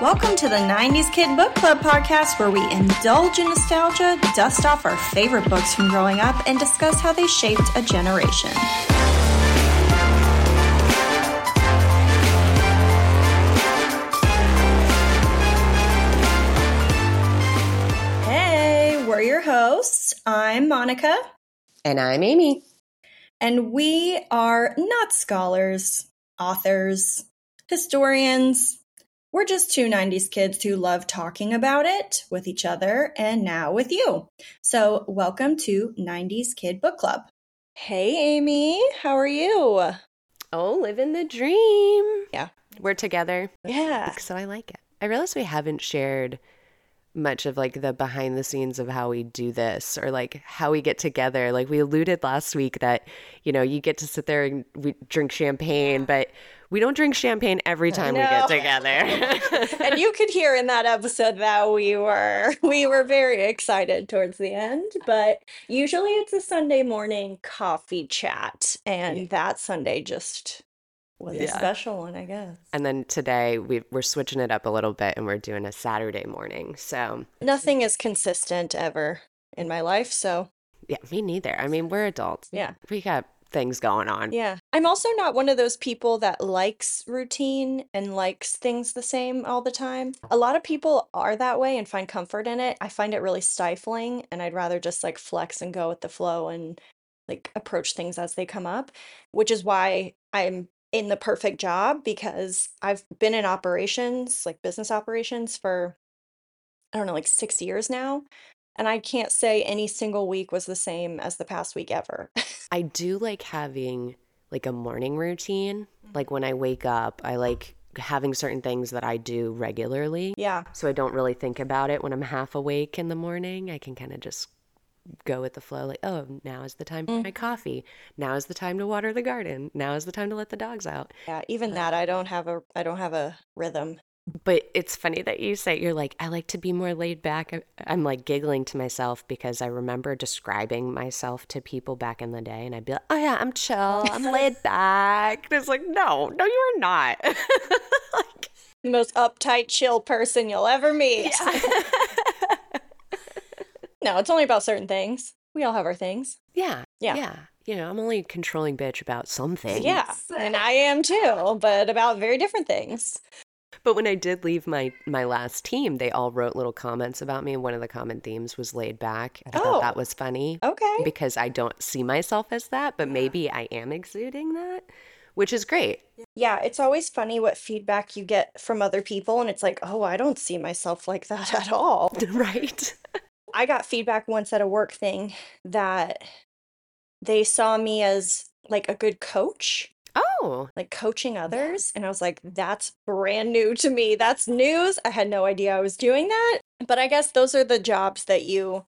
Welcome to the 90s Kid Book Club podcast, where we indulge in nostalgia, dust off our favorite books from growing up, and discuss how they shaped a generation. Hey, we're your hosts. I'm Monica, And I'm Amy. and we are not scholars, authors, historians. We're just two 90s kids who love talking about it with each other and now with you. So, welcome to 90s Kid Book Club. Hey, Amy, how are you? Oh, living the dream. Yeah. We're together. Yeah. So I like it. I realize we haven't shared much of like the behind the scenes of how we do this or like how we get together. Like we alluded last week that, you know, you get to sit there and we drink champagne, but we don't drink champagne every time we get together. and you could hear in that episode that we were we were very excited towards the end but usually it's a sunday morning coffee chat and that sunday just was a special one i guess and then today we, we're switching it up a little bit and we're doing a Saturday morning. So nothing is consistent ever in my life so yeah, me neither. I mean, we're adults. yeah We got things going on. yeah. I'm also not one of those people that likes routine and likes things the same all the time. A lot of people are that way and find comfort in it. I find it really stifling and i'd rather just like flex and go with the flow and like approach things as they come up which is why i'm in the perfect job because i've been in operations like business operations for i don't know like 6 years now and i can't say any single week was the same as the past week ever I do like having like a morning routine. Mm. Like when I wake up, I like having certain things that I do regularly. yeah So I don't really think about it when I'm half awake in the morning. I can kind of just go with the flow like, oh, now is the time for my mm. coffee. Now is the time to water the garden. Now is the time to let the dogs out. Yeah, even that I don't have a I don't have a rhythm. But it's funny that you say you're like, I like to be more laid back. I'm like giggling to myself because I remember describing myself to people back in the day, and I'd be like, oh, yeah, I'm chill, I'm laid back. And it's like, no, no, you're not. like, The most uptight, chill person you'll ever meet. no, it's only about certain things. We all have our things. yeah, Yeah. yeah. You know, I'm only a controlling bitch about some things. Yeah, and I am too, but about very different things. But when I did leave my my last team, they all wrote little comments about me. One of the common themes was laid back. I Oh. thought that oh, was funny. Okay. because I don't see myself as that, but maybe I am exuding that, which is great. Yeah, it's always funny what feedback you get from other people, and it's like, oh, I don't see myself like that at all. right? I got feedback once at a work thing that they saw me as like a good coach. Oh, like coaching others. And I was like, that's brand new to me. That's news. I had no idea I was doing that. But I guess those are the jobs that you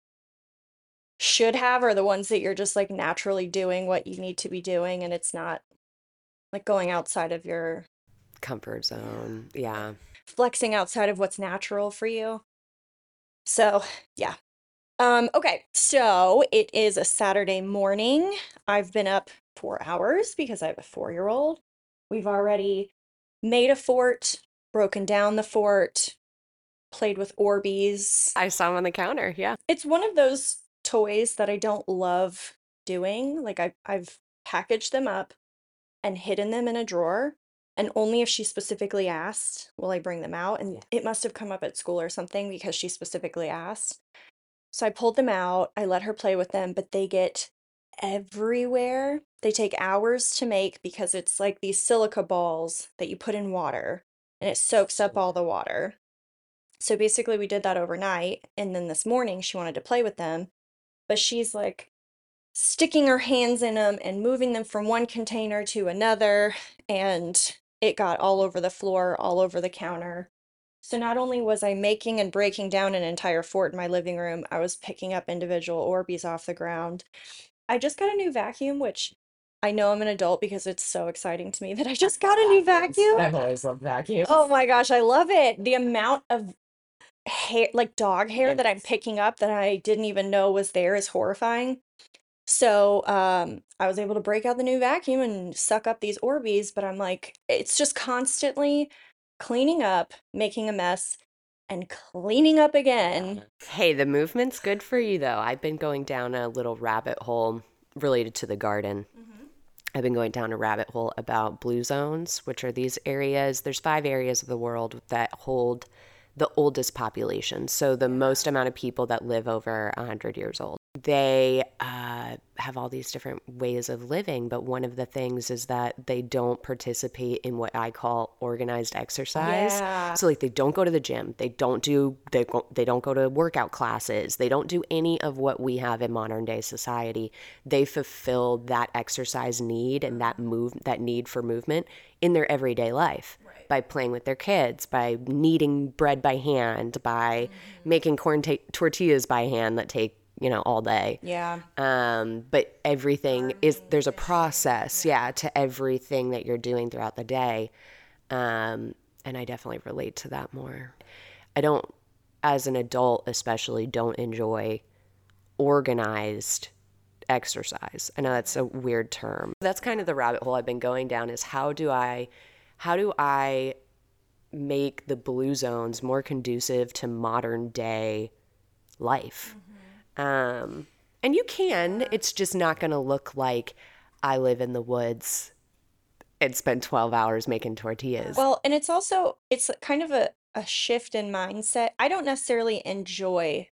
should have, or the ones that you're just like naturally doing what you need to be doing. And it's not like going outside of your comfort zone. Yeah. flexing outside of what's natural for you. So, yeah. Um, okay, so it is a Saturday morning. I've been up four hours because I have a four year old. We've already made a fort, broken down the fort, played with Orbeez. I saw them on the counter. Yeah. It's one of those toys that I don't love doing. Like I I've packaged them up and hidden them in a drawer. And only if she specifically asked will I bring them out. And it must have come up at school or something because she specifically asked. So I pulled them out. I let her play with them, but they get everywhere. They take hours to make because it's like these silica balls that you put in water and it soaks up all the water. So basically, we did that overnight. And then this morning, she wanted to play with them, but she's like sticking her hands in them and moving them from one container to another. And it got all over the floor, all over the counter. So not only was I making and breaking down an entire fort in my living room, I was picking up individual Orbeez off the ground. I just got a new vacuum, which I know I'm an adult because it's so exciting to me that I just got a new vacuum. I've always loved vacuums. Oh my gosh, I love it. The amount of hair, like dog hair that I'm Yes. picking up that I didn't even know was there is horrifying. So um, I was able to break out the new vacuum and suck up these Orbeez, but I'm like, it's just constantly cleaning up, making a mess, and cleaning up again. Hey, the movement's good for you though. I've been going down a little rabbit hole related to the garden. Mm-hmm. I've been going down a rabbit hole about blue zones, which are these areas. There's five areas of the world that hold the oldest population. So the most amount of people that live over 100 years old. They uh, have all these different ways of living, but one of the things is that they don't participate in what I call organized exercise. Yeah. So like they don't go to the gym, they don't do they go, they don't go to workout classes, they don't do any of what we have in modern day society. They fulfill that exercise need and that move that need for movement in their everyday life by playing with their kids, by kneading bread by hand, by making corn ta- tortillas by hand that take you know all day. Yeah. um, but everything is there's a process yeah. to everything that you're doing throughout the day. Um, and i definitely relate to that more. I don't as an adult especially don't enjoy organized exercise. I know that's a weird term. That's kind of the rabbit hole i've been going down is how do i how do i make the blue zones more conducive to modern day life um, and you can, it's just not going to look like I live in the woods and spend 12 hours making tortillas. Well, and it's also it's kind of a, a shift in mindset. I don't necessarily enjoy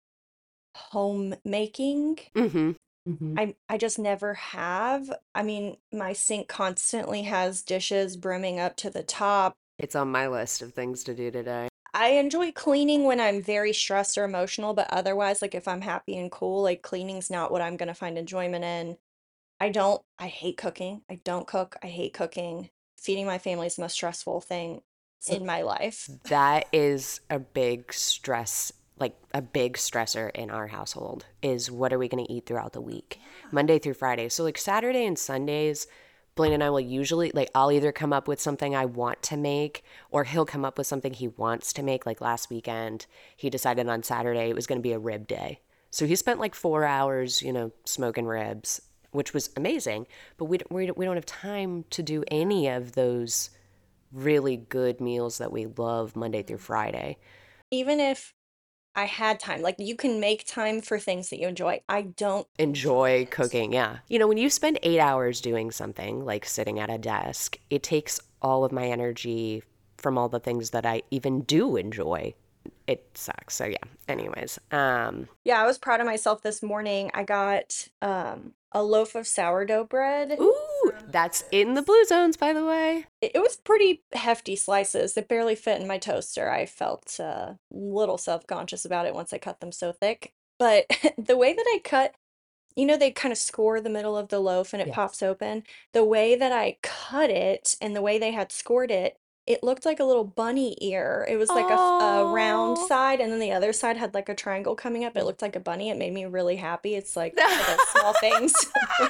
homemaking. mm-hmm. Mm-hmm. I I just never have. I mean, my sink constantly has dishes brimming up to the top. It's on my list of things to do today. I enjoy cleaning when I'm very stressed or emotional, but otherwise, like if I'm happy and cool, like cleaning's not what I'm gonna find enjoyment in. I don't, I hate cooking. I don't cook. I hate cooking. Feeding my family is the most stressful thing So in my life. that is a big stress, like a big stressor in our household is what are we going to eat throughout the week? Monday through Friday. So like Saturday and Sundays, Blaine and I will usually like I'll either come up with something I want to make or he'll come up with something he wants to make. Like last weekend, he decided on Saturday it was going to be a rib day. So he spent like 4 hours, you know, smoking ribs, which was amazing, but we we don't, we don't have time to do any of those really good meals that we love Monday through mm. Friday. Even if I had time, like you can make time for things that you enjoy. I don't enjoy cooking. Yeah. You know, when you spend eight hours doing something like sitting at a desk, it takes all of my energy from all the things that I even do enjoy. It sucks. So yeah. Anyways, um, Yeah, I was proud of myself this morning. I got um a loaf of sourdough bread. ooh, that's in the blue zones, by the way. It, was pretty hefty slices. It barely fit in my toaster. I felt uh, a little self-conscious about it once I cut them so thick. But the way that I cut, you know, they kind of score the middle of the loaf and it Yes. pops open. The way that I cut it and the way they had scored it, it looked like a little bunny ear. It was like a, f- a round side, and then the other side had like a triangle coming up. It looked like a bunny. It made me really happy. It's like small things.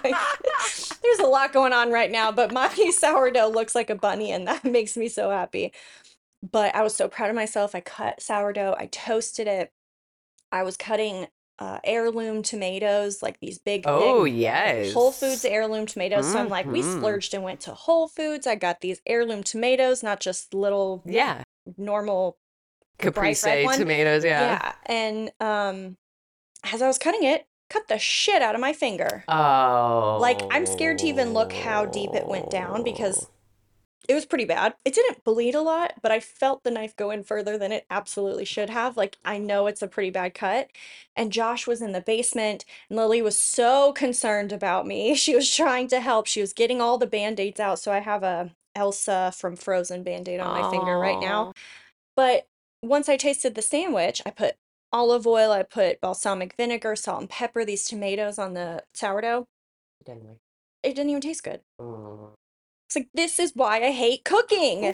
Like, there's a lot going on right now, but my sourdough looks like a bunny, and that makes me so happy. But I was so proud of myself. I cut sourdough, I toasted it. I was cutting uh, heirloom tomatoes, like these big, Oh, Whole Foods heirloom tomatoes. So I'm like, we Mhm. splurged and went to Whole Foods. I got these heirloom tomatoes, not just little Yeah. normal the bright Caprese one. tomatoes. Yeah. Yeah. And um, as I was cutting it, cut the shit out of my finger. Oh. Like, I'm scared to even look how deep it went down because it was pretty bad. It didn't bleed a lot, but I felt the knife go in further than it absolutely should have. Like, I know it's a pretty bad cut. And Josh was in the basement, and Lily was so concerned about me. She was trying to help. She was getting all the band-aids out. So I have a Elsa from Frozen band-aid on my finger right now. But once I tasted the sandwich, I put olive oil, I put balsamic vinegar, salt and pepper, these tomatoes on the sourdough. Didn't we? It didn't even taste good. It's like, this is why I hate cooking.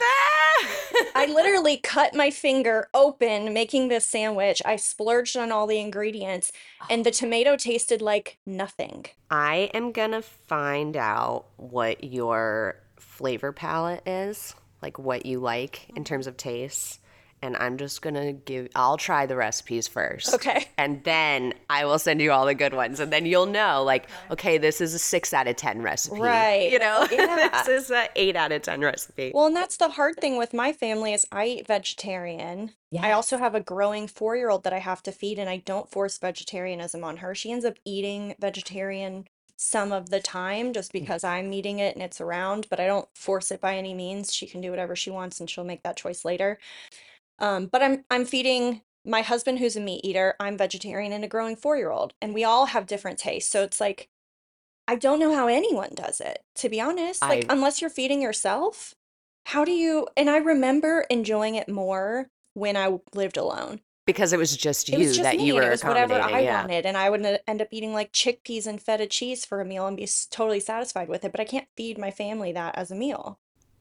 I literally cut my finger open making this sandwich. I splurged on all the ingredients, and the tomato tasted like nothing. I am gonna find out what your flavor palette is, like what you like in terms of tastes, and I'm just gonna give. I'll try the recipes first. Okay. And then I will send you all the good ones, and then you'll know, like, okay, this is a six out of ten recipe. Right. You know, Yeah. this is a eight out of ten recipe. Well, and that's the hard thing with my family is I eat vegetarian. I also have a growing four-year-old that I have to feed, and I don't force vegetarianism on her. She ends up eating vegetarian some of the time just mm. because I'm eating it and it's around, but I don't force it by any means. She can do whatever she wants and she'll make that choice later. Um, but I'm I'm feeding my husband who's a meat eater, I'm vegetarian and a growing four-year-old, and we all have different tastes. So it's like I don't know how anyone does it, to be honest. Like, I- unless you're feeding yourself, how do you? And I remember enjoying it more when I lived alone. because it was just It you was just that me, you and were it was whatever accommodating. I yeah. wanted, and I would n- end up eating like chickpeas and feta cheese for a meal and be s- totally satisfied with it. But I can't feed my family that as a meal.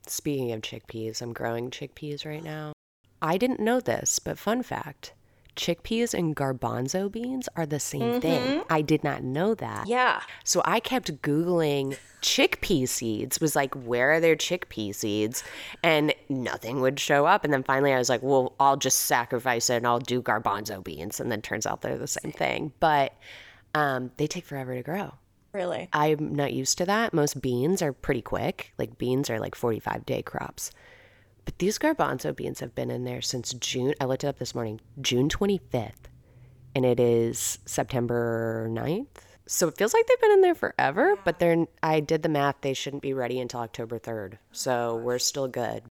Speaking of chickpeas, I'm growing chickpeas right now. I didn't know this, but fun fact chickpeas and garbanzo beans are the same thing. I did not know that. Yeah. So I kept Googling chickpea seeds, was like, where are their chickpea seeds? And nothing would show up. And then finally I was like, well, I'll just sacrifice it and I'll do garbanzo beans. And then turns out they're the same thing. But um, they take forever to grow. Really. I'm not used to that. Most beans are pretty quick. Like beans are like 45 day crops. But these garbanzo beans have been in there since June. I looked it up this morning, June 25th. And it is September 9th. So it feels like they've been in there forever, but they're I did the math, they shouldn't be ready until October 3rd. So we're still good.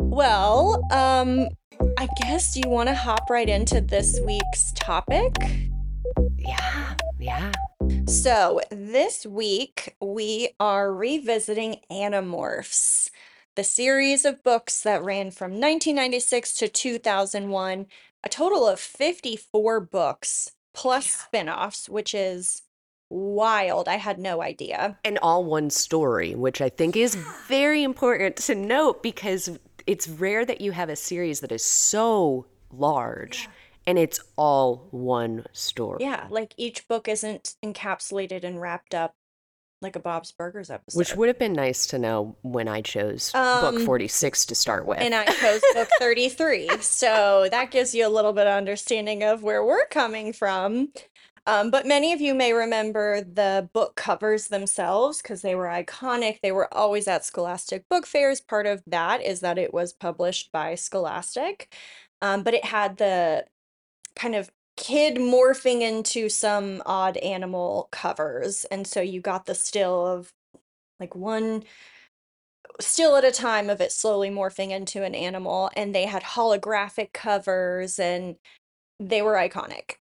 Well, um, I guess you want to hop right into this week's topic. Yeah. So, this week we are revisiting Animorphs, the series of books that ran from 1996 to 2001, a total of 54 books plus spin-offs, which is wild. I had no idea. and all one story, which I think is very important to note because it's rare that you have a series that is so large and it's all one story. Yeah, like each book isn't encapsulated and wrapped up like a Bob's Burgers episode. Which would have been nice to know when I chose Um, book 46 to start with. and I chose book 33. So that gives you a little bit of understanding of where we're coming from. Um, but many of you may remember the book covers themselves because they were iconic. They were always at Scholastic Book Fairs. Part of that is that it was published by Scholastic. Um, but it had the kind of kid morphing into some odd animal covers. And so you got the still of like one still at a time of it slowly morphing into an animal and they had holographic covers and they were iconic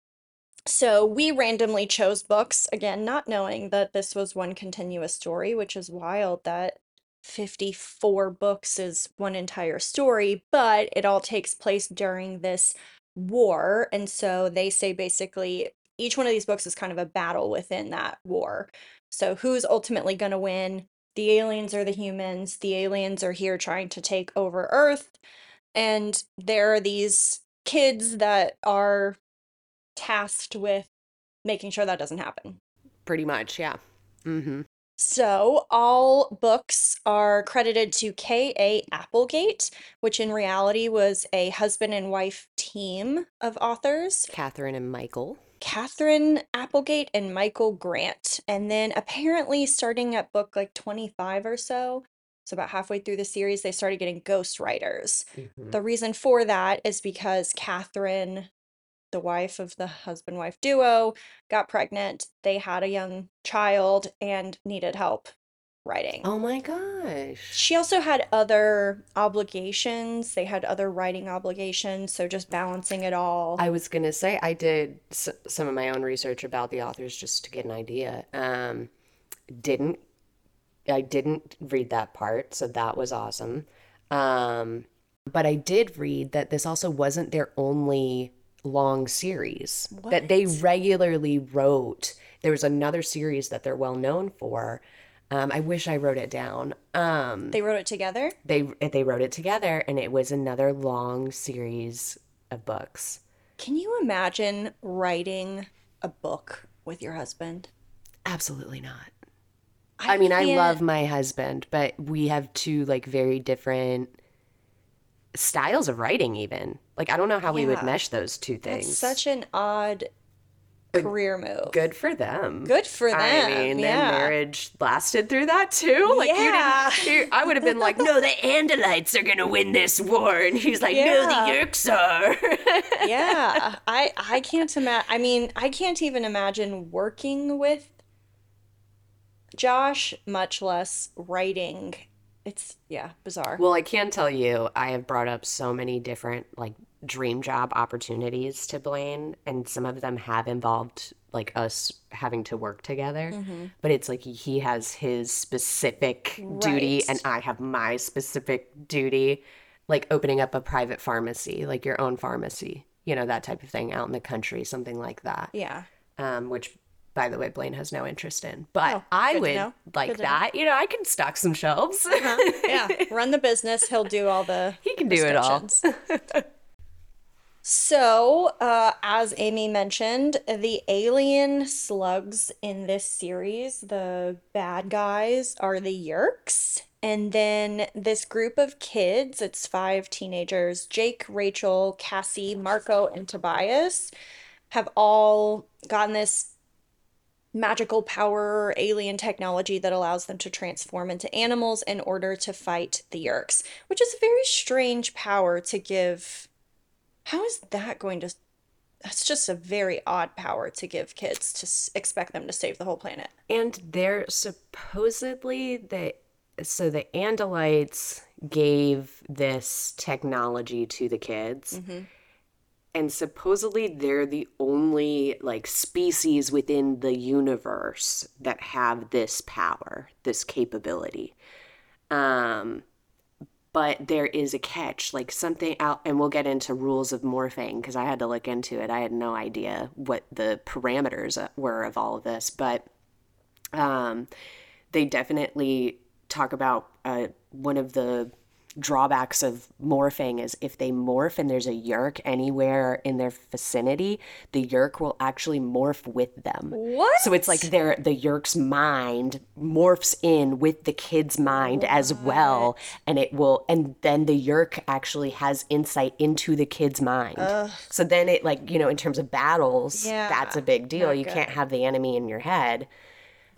so we randomly chose books again not knowing that this was one continuous story which is wild that 54 books is one entire story but it all takes place during this war and so they say basically each one of these books is kind of a battle within that war so who's ultimately going to win the aliens or the humans. The aliens are here trying to take over Earth. And there are these kids that are tasked with making sure that doesn't happen. Pretty much, yeah. Mm-hmm. So, all books are credited to K.A. Applegate, which in reality was a husband and wife team of authors. Catherine and Michael. Catherine Applegate and Michael Grant. And then apparently starting at book like 25 or so, so about halfway through the series, they started getting ghost writers. Mm-hmm. The reason for that is because Catherine, the wife of the husband wife duo, got pregnant. They had a young child and needed help writing. Oh my gosh. She also had other obligations. They had other writing obligations. So just balancing it all. I was gonna say I did s- some of my own research about the authors just to get an idea. Um, didn't I didn't read that part, so that was awesome. Um, but I did read that this also wasn't their only long series. That they regularly wrote. There was another series that they're well known for. Um, I wish I wrote it down. Um, They wrote it together. they they wrote it together, and it was another long series of books. Can you imagine writing a book with your husband? Absolutely not. I mean, I love my husband, but we have two like very different styles of writing even. Like I don't know how we would mesh those two things. It's such an odd career move. good for them. Good for them. I mean, yeah. their marriage lasted through that too. Like Yeah. you didn't. You, I would have been like, no, the Andalites are gonna win this war, and he's like, no, the Yeerks are. yeah, I I can't imagine. I mean, I can't even imagine working with Josh, much less writing. It's yeah, bizarre. Well, I can tell you, I have brought up so many different like dream job opportunities to Blaine, and some of them have involved like us having to work together. Mm-hmm. But it's like he has his specific duty, and I have my specific duty, like opening up a private pharmacy, like your own pharmacy, you know, that type of thing out in the country, something like that. Yeah. Um, which by the way, Blaine has no interest in. But Oh, I would like Good that. You know, I can stock some shelves. Huh? Yeah. Run the business. He'll do all the he can do it all. So, uh, as Amy mentioned, the alien slugs in this series, the bad guys, are the Yeerks. And then this group of kids, it's five teenagers Jake, Rachel, Cassie, Marco, and Tobias, have all gotten this magical power alien technology that allows them to transform into animals in order to fight the Yeerks, which is a very strange power to give. How is that going to? That's just a very odd power to give kids to s- expect them to save the whole planet. And they're supposedly the so the Andalites gave this technology to the kids. And supposedly they're the only like species within the universe that have this power, this capability. Um but there is a catch, like something out, and we'll get into rules of morphing because I had to look into it. I had no idea what the parameters uh, were of all of this, but um, they definitely talk about uh, one of the drawbacks of morphing is if they morph and there's a yeerk anywhere in their vicinity, the yeerk will actually morph with them. What? So it's like their the yeerk's mind morphs in with the kid's mind as well, and it will, and then the yeerk actually has insight into the kid's mind. So then it like you know in terms of battles, Yeah, that's a big deal. not You can't have the enemy in your head.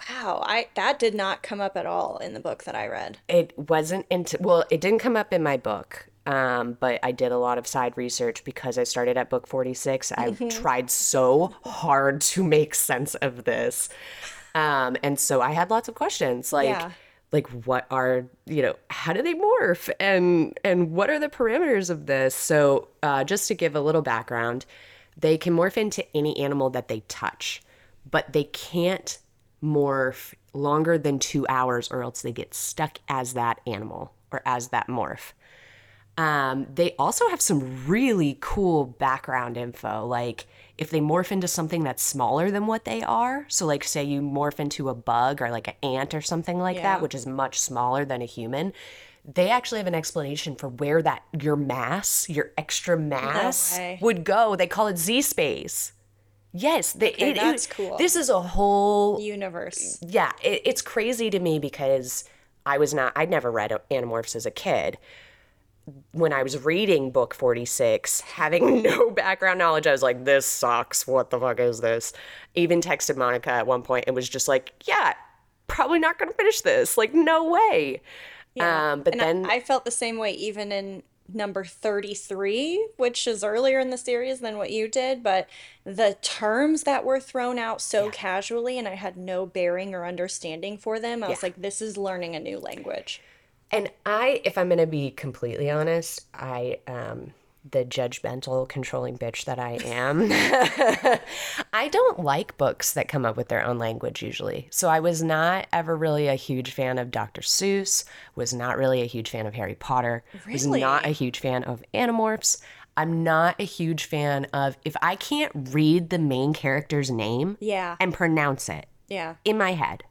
Wow, I that did not come up at all in the book that I read. It wasn't into well, it didn't come up in my book. Um, but I did a lot of side research because I started at book 46. I tried so hard to make sense of this. Um, and so I had lots of questions like Yeah. like what are, you know, how do they morph and and what are the parameters of this? So, uh, just to give a little background, they can morph into any animal that they touch, but they can't morph longer than two hours or else they get stuck as that animal or as that morph. Um, they also have some really cool background info. Like if they morph into something that's smaller than what they are, so like say you morph into a bug or like an ant or something like Yeah. that, which is much smaller than a human, they actually have an explanation for where that your mass, your extra mass way. would go. They call it Z space. Yes, they, Okay, it- it- cool. This is a whole Universe. yeah, it, it's crazy to me because I was not, I'd never read Animorphs as a kid. When I was reading book 46, having no background knowledge, I was like, this sucks. What the fuck is this? Even texted Monica at one point and was just like, yeah, probably not going to finish this. Like, no way. Um, but And I- then, I, felt the same way even in number 33, which is earlier in the series than what you did, but the terms that were thrown out so casually and I had no bearing or understanding for them, I was like, this is learning a new language. And I, if I'm going to be completely honest, I, um, the judgmental, controlling bitch that I am, I don't like books that come up with their own language usually. So I was not ever really a huge fan of Dr. Seuss, was not really a huge fan of Harry Potter, really? was not a huge fan of Animorphs. I'm not a huge fan of, if I can't read the main character's name Yeah. and pronounce it Yeah. in my head,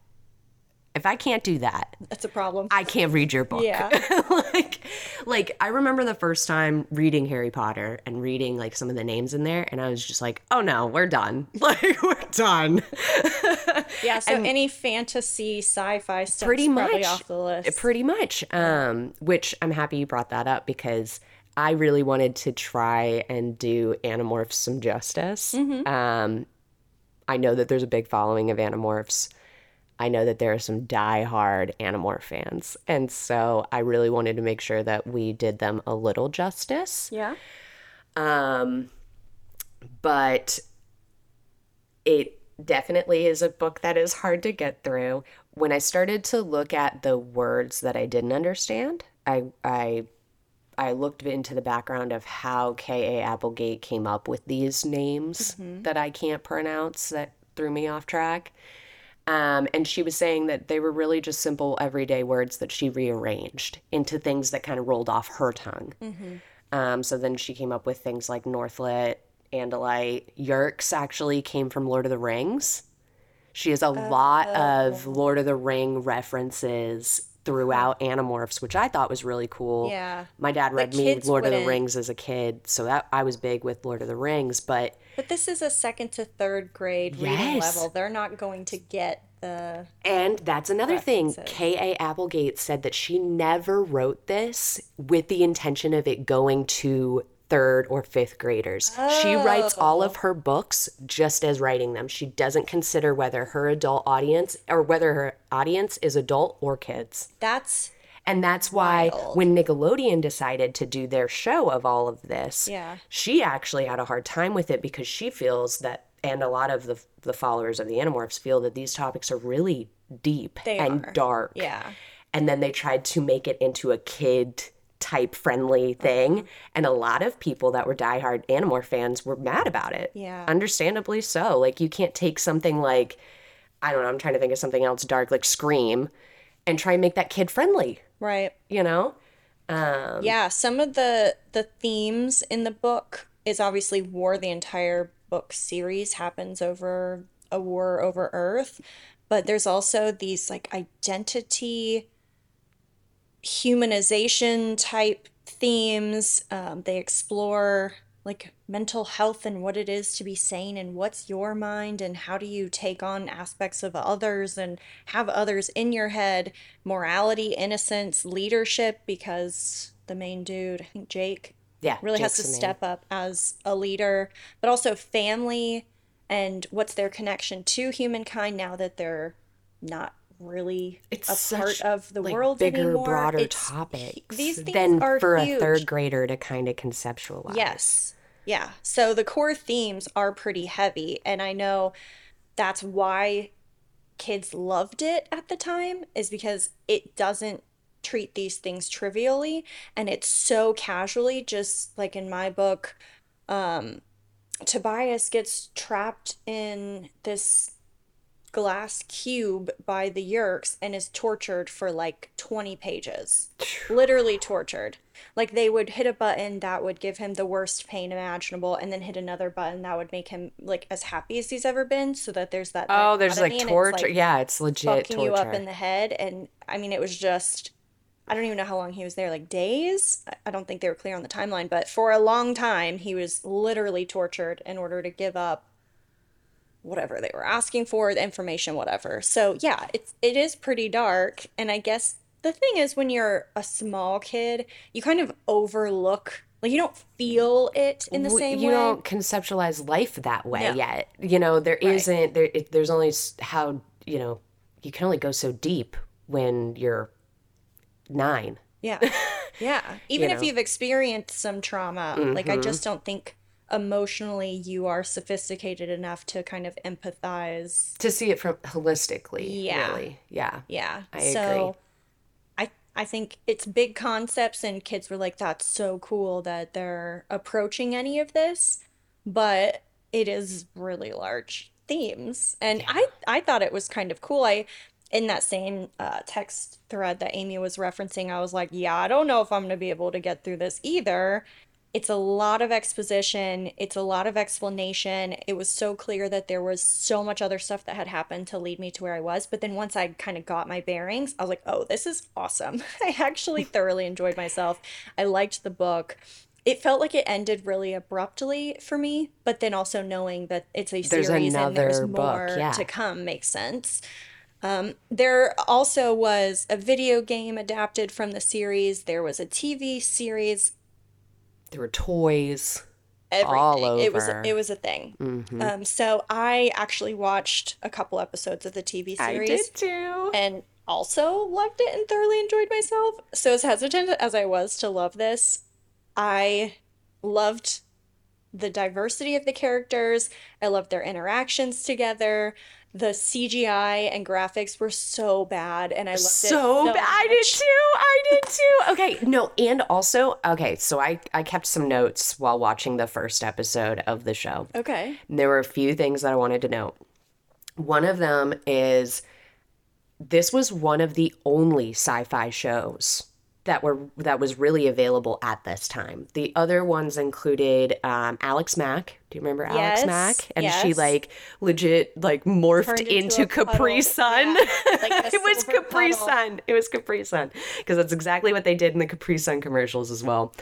if I can't do that, That's a problem. I can't read your book. Yeah. like like I remember the first time reading Harry Potter and reading like some of the names in there and I was just like, "Oh no, we're done." Like we're done. yeah, so any fantasy sci-fi stuff Pretty much. off the list. Pretty much. Um which I'm happy you brought that up because I really wanted to try and do Animorphs some justice. Um, I know that there's a big following of Animorphs. I know that there are some die-hard Animorph fans. And so I really wanted to make sure that we did them a little justice. Yeah. Um, but it definitely is a book that is hard to get through. When I started to look at the words that I didn't understand, I I I looked into the background of how K.A. Applegate came up with these names that I can't pronounce that threw me off track. Um, and she was saying that they were really just simple everyday words that she rearranged into things that kind of rolled off her tongue. Um, so then she came up with things like Nothlit, Andalite. Yeerks actually came from Lord of the Rings. She has a lot of Lord of the Ring references throughout Animorphs, which I thought was really cool. Yeah. My dad read me Lord of the Rings as a kid, so that I was big with Lord of the Rings, but But this is a second to third grade reading Yes. level. They're not going to get the. And that's another thing. K.A. Applegate said that she never wrote this with the intention of it going to third or fifth graders. She writes all of oh. her books just as writing them. She doesn't consider whether her adult audience or whether her audience is adult or kids. That's. And that's why Wild. when Nickelodeon decided to do their show of all of this, Yeah. she actually had a hard time with it because she feels that, and a lot of the the followers of the Animorphs feel that these topics are really deep They and are. dark. Yeah. And then they tried to make it into a kid type friendly thing, Uh-huh. and a lot of people that were diehard Animorph fans were mad about it. Yeah. understandably so. Like you can't take something like I don't know. I'm trying to think of something else dark like Scream, and try and make that kid friendly Right. you know um Yeah, some of the the themes in the book is obviously war. The entire book series happens over a war over Earth, but there's also these like identity humanization type themes. Um, they explore like mental health and what it is to be sane and what's your mind and how do you take on aspects of others and have others in your head, morality, innocence, leadership, because the main dude, I think Jake, yeah really has to step up as a leader, but also family and what's their connection to humankind now that they're not really it's a part of the like, world bigger anymore. broader It's- topics These things than are for huge. a third grader to kind of conceptualize Yes. Yeah. So the core themes are pretty heavy, and I know that's why kids loved it at the time is because it doesn't treat these things trivially and it's so casually just like in my book um Tobias gets trapped in this glass cube by the Yeerks and is tortured for like 20 pages. Literally tortured. Like they would hit a button that would give him the worst pain imaginable and then hit another button that would make him like as happy as he's ever been so that there's that oh there's like and it's, torture like, yeah it's legit fucking torture you up in the head and I mean it was just I don't even know how long he was there like days I don't think they were clear on the timeline but for a long time he was literally tortured in order to give up whatever they were asking for the information whatever so yeah it's it is pretty dark and I guess the thing is when you're a small kid you kind of overlook like you don't feel it in the same you way You don't conceptualize life that way No. yet you know there Right. not there it, there's only how you know you can only go so deep when you're nine Yeah. Yeah. Even if know? you've experienced some trauma, like I mm-hmm. just don't think emotionally you are sophisticated enough to kind of empathize. to see it from holistically Yeah. really yeah Yeah. I agree. so I I think it's big concepts and kids were like that's so cool that they're approaching any of this, but it is really large themes. And I I thought it was kind of cool. I in that same uh, text thread that Amy was referencing, I was like, yeah, I don't know if I'm going to be able to get through this either. It's a lot of exposition, it's a lot of explanation. It was so clear that there was so much other stuff that had happened to lead me to where I was. But then once I kind of got my bearings, I was like, oh, this is awesome. I actually thoroughly enjoyed myself. I liked the book. It felt like it ended really abruptly for me, but then also knowing that it's a There's series and there's book, more yeah. to come makes sense. Um, there also was a video game adapted from the series. There was a TV series There were toys. everything. All It was it was a thing. Mhm. Um, so I actually watched a couple episodes of the TV series I did too. and also loved it and thoroughly enjoyed myself. So as hesitant as I was to love this, I loved the diversity of the characters. I loved their interactions together. The CGI and graphics were so bad, and I loved it so bad. I did too. I did too. Okay, no, and also, okay, so I I kept some notes while watching the first episode of the show. Okay. And there were a few things that I wanted to note. One of them is this was one of the only sci-fi shows that were that was really available at this time. The other ones included um, Alex Mack. Do you remember Alex Yes, Mack? And she like legit like morphed Turned into into, Capri. Sun. Yeah, like it was Capri puddle. Sun. It was Capri Sun because that's exactly what they did in the Capri Sun commercials as well.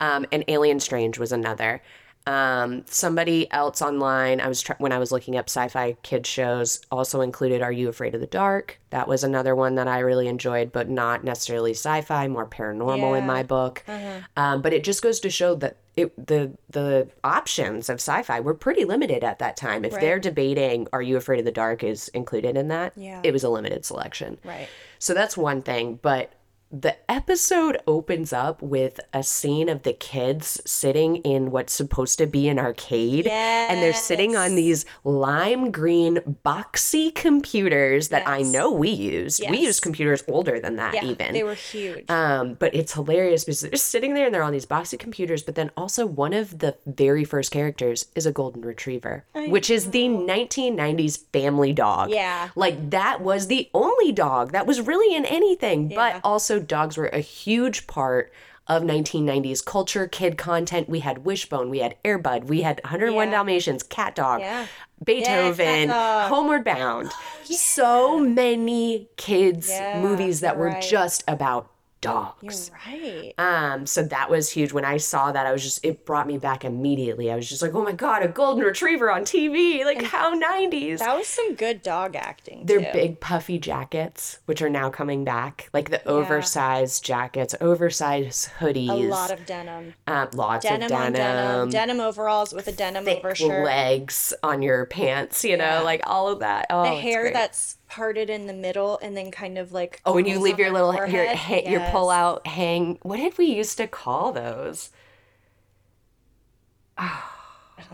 Um, and Alien Strange was another. Um, somebody else online, I was try- when I was looking up sci-fi kid shows, also included "Are You Afraid of the Dark?" That was another one that I really enjoyed, but not necessarily sci-fi, more paranormal in my book. Uh-huh. Um, but it just goes to show that it the the options of sci-fi were pretty limited at that time. If Right. they're debating "Are You Afraid of the Dark?" is included in that, Yeah. it was a limited selection. Right. So that's one thing, but the episode opens up with a scene of the kids sitting in what's supposed to be an arcade and they're sitting on these lime green boxy computers that I know we used. We used computers older than that Yeah, even. they were huge. Um, but it's hilarious because they're sitting there and they're on these boxy computers, but then also one of the very first characters is a golden retriever, which is the 1990s family dog. Yeah. Like that was the only dog that was really in anything, Yeah. but also dogs were a huge part of 1990s culture, kid content. We had Wishbone, we had Airbud, we had 101 Yeah. Dalmatians, Cat Dog, Yeah. Beethoven, Dog. Homeward Bound. So many kids Yeah, movies that you're were right. just about You're dogs. right. Um, so that was huge. When I saw that, I was just it brought me back immediately. I was just like, oh my god, a golden retriever on TV! Like how 90s. That was some good dog acting They're too. big puffy jackets, which are now coming back, like the oversized jackets, oversized hoodies, A lot of denim. um, lots Denim of on denim, denim. Denim overalls with a denim thick overshirt. legs on your pants, you know, Yeah. like all of that. Oh, the hair that's parted in the middle and then kind of like Oh, when you leave your little your forehead. ha- your pull out hang. What did we used to call those? I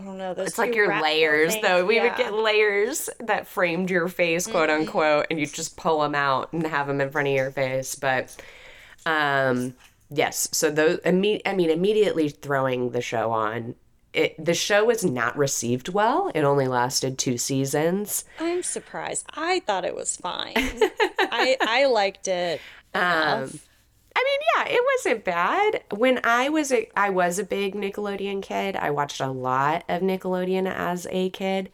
don't know. Those It's like your layers, things. though. We would Yeah. Mm-hmm. get layers that framed your face, quote unquote, and you just pull them out and have them in front of your face. But, um, yes. So those, imme- I mean, immediately throwing the show on. It, the show was not received well. It only lasted two seasons. I'm surprised. I thought it was fine. I I liked it. Um, I mean, yeah, it wasn't bad. When I was a, I was a big Nickelodeon kid. I watched a lot of Nickelodeon as a kid.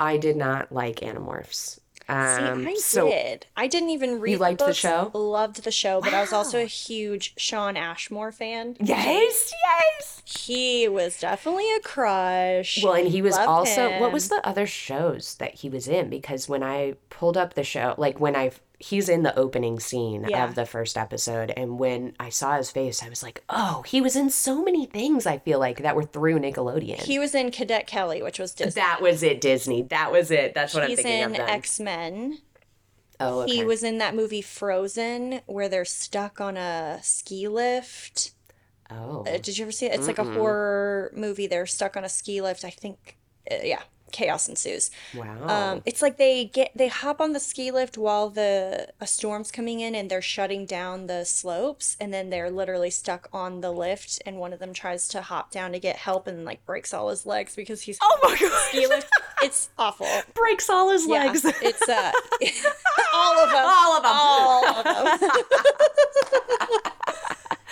I did not like Animorphs. Um, See, I so did. I didn't even read liked the books, show? Loved the show, but I was also a huge Shawn Ashmore fan. yes, yes. He was definitely a crush. Well, and he was Loved also what was the other shows that he was in? Because when I pulled up the show, like when I he's in the opening scene Yeah. of the first episode, and when I saw his face, I was like, oh, he was in so many things. I feel like that were through Nickelodeon. He was in Cadet Kelly, which was Disney. that was it, Disney. That was it. That's what I'm He's thinking in of. Then. X Men. oh, okay. He was in that movie Frozen, where they're stuck on a ski lift. Oh, Uh, did you ever see it? It's like a horror movie. They're stuck on a ski lift. I think, uh, yeah, chaos ensues. wow. Um, it's like they get they hop on the ski lift while the a storm's coming in and they're shutting down the slopes, and then they're literally stuck on the lift, and one of them tries to hop down to get help and like breaks all his legs because he's oh my god. ski lift. It's awful. Breaks all his Yeah, legs. it's uh, all of them. all of them. All of them.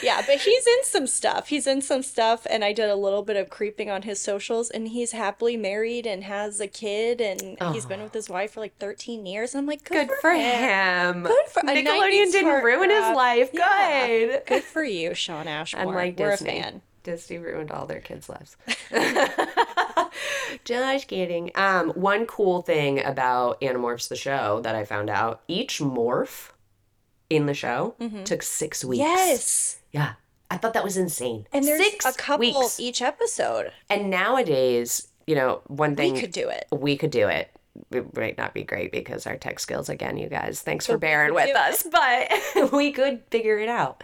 Yeah, but he's in some stuff. He's in some stuff, and I did a little bit of creeping on his socials, and he's happily married and has a kid, and he's been with his wife for like 13 years. And I'm like, good, Good for him. Good for- Nickelodeon 90s didn't ruin his heartthrob. life. Yeah. Good. Good for you, Shawn Ashmore. Unlike We're Disney. a fan. Disney ruined all their kids' lives. Just kidding. Um, one cool thing about Animorphs the show that I found out, each morph in the show took six weeks. Yes. Yeah. I thought that was insane. And there's Six a couple weeks. each episode. And nowadays, you know, one thing We could do it. we could do it. It might not be great because our tech skills, again, you guys, thanks for bearing with us, but we could figure it out.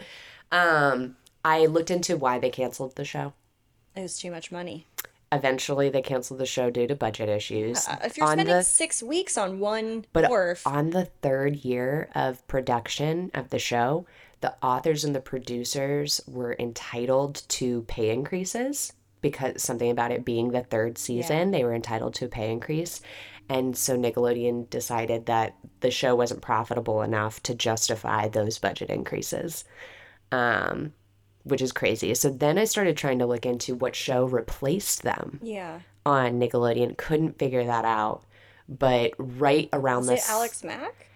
Um, I looked into why they canceled the show. It was too much money. Eventually, they canceled the show due to budget issues. Uh, if you're on spending the six weeks on one But dwarf, on the third year of production of the show, the authors and the producers were entitled to pay increases because something about it being the third season, they were entitled to a pay increase. And so Nickelodeon decided that the show wasn't profitable enough to justify those budget increases, um, which is crazy. So then I started trying to look into what show replaced them yeah. on Nickelodeon. Couldn't figure that out. But right around Was this, Alex Mack?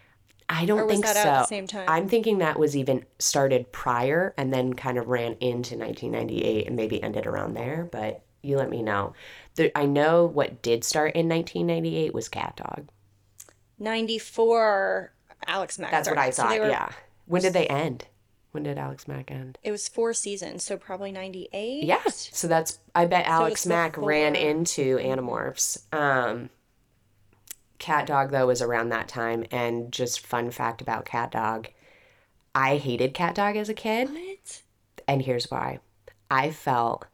I don't think that so. out at the same time? I'm thinking that was even started prior and then kind of ran into 1998 and maybe ended around there. But you let me know. The, I know what did start in 1998 was Cat Dog. 94, Alex Mack. That's what I started. So thought. were- yeah. When did they end? When did Alex Mack end? It was four seasons, so probably 98. Yeah. So that's I bet Alex it's Mack ran into Animorphs. Um Cat Dog though was around that time and just fun fact about Cat Dog. I hated Cat Dog as a kid What? and here's why. I felt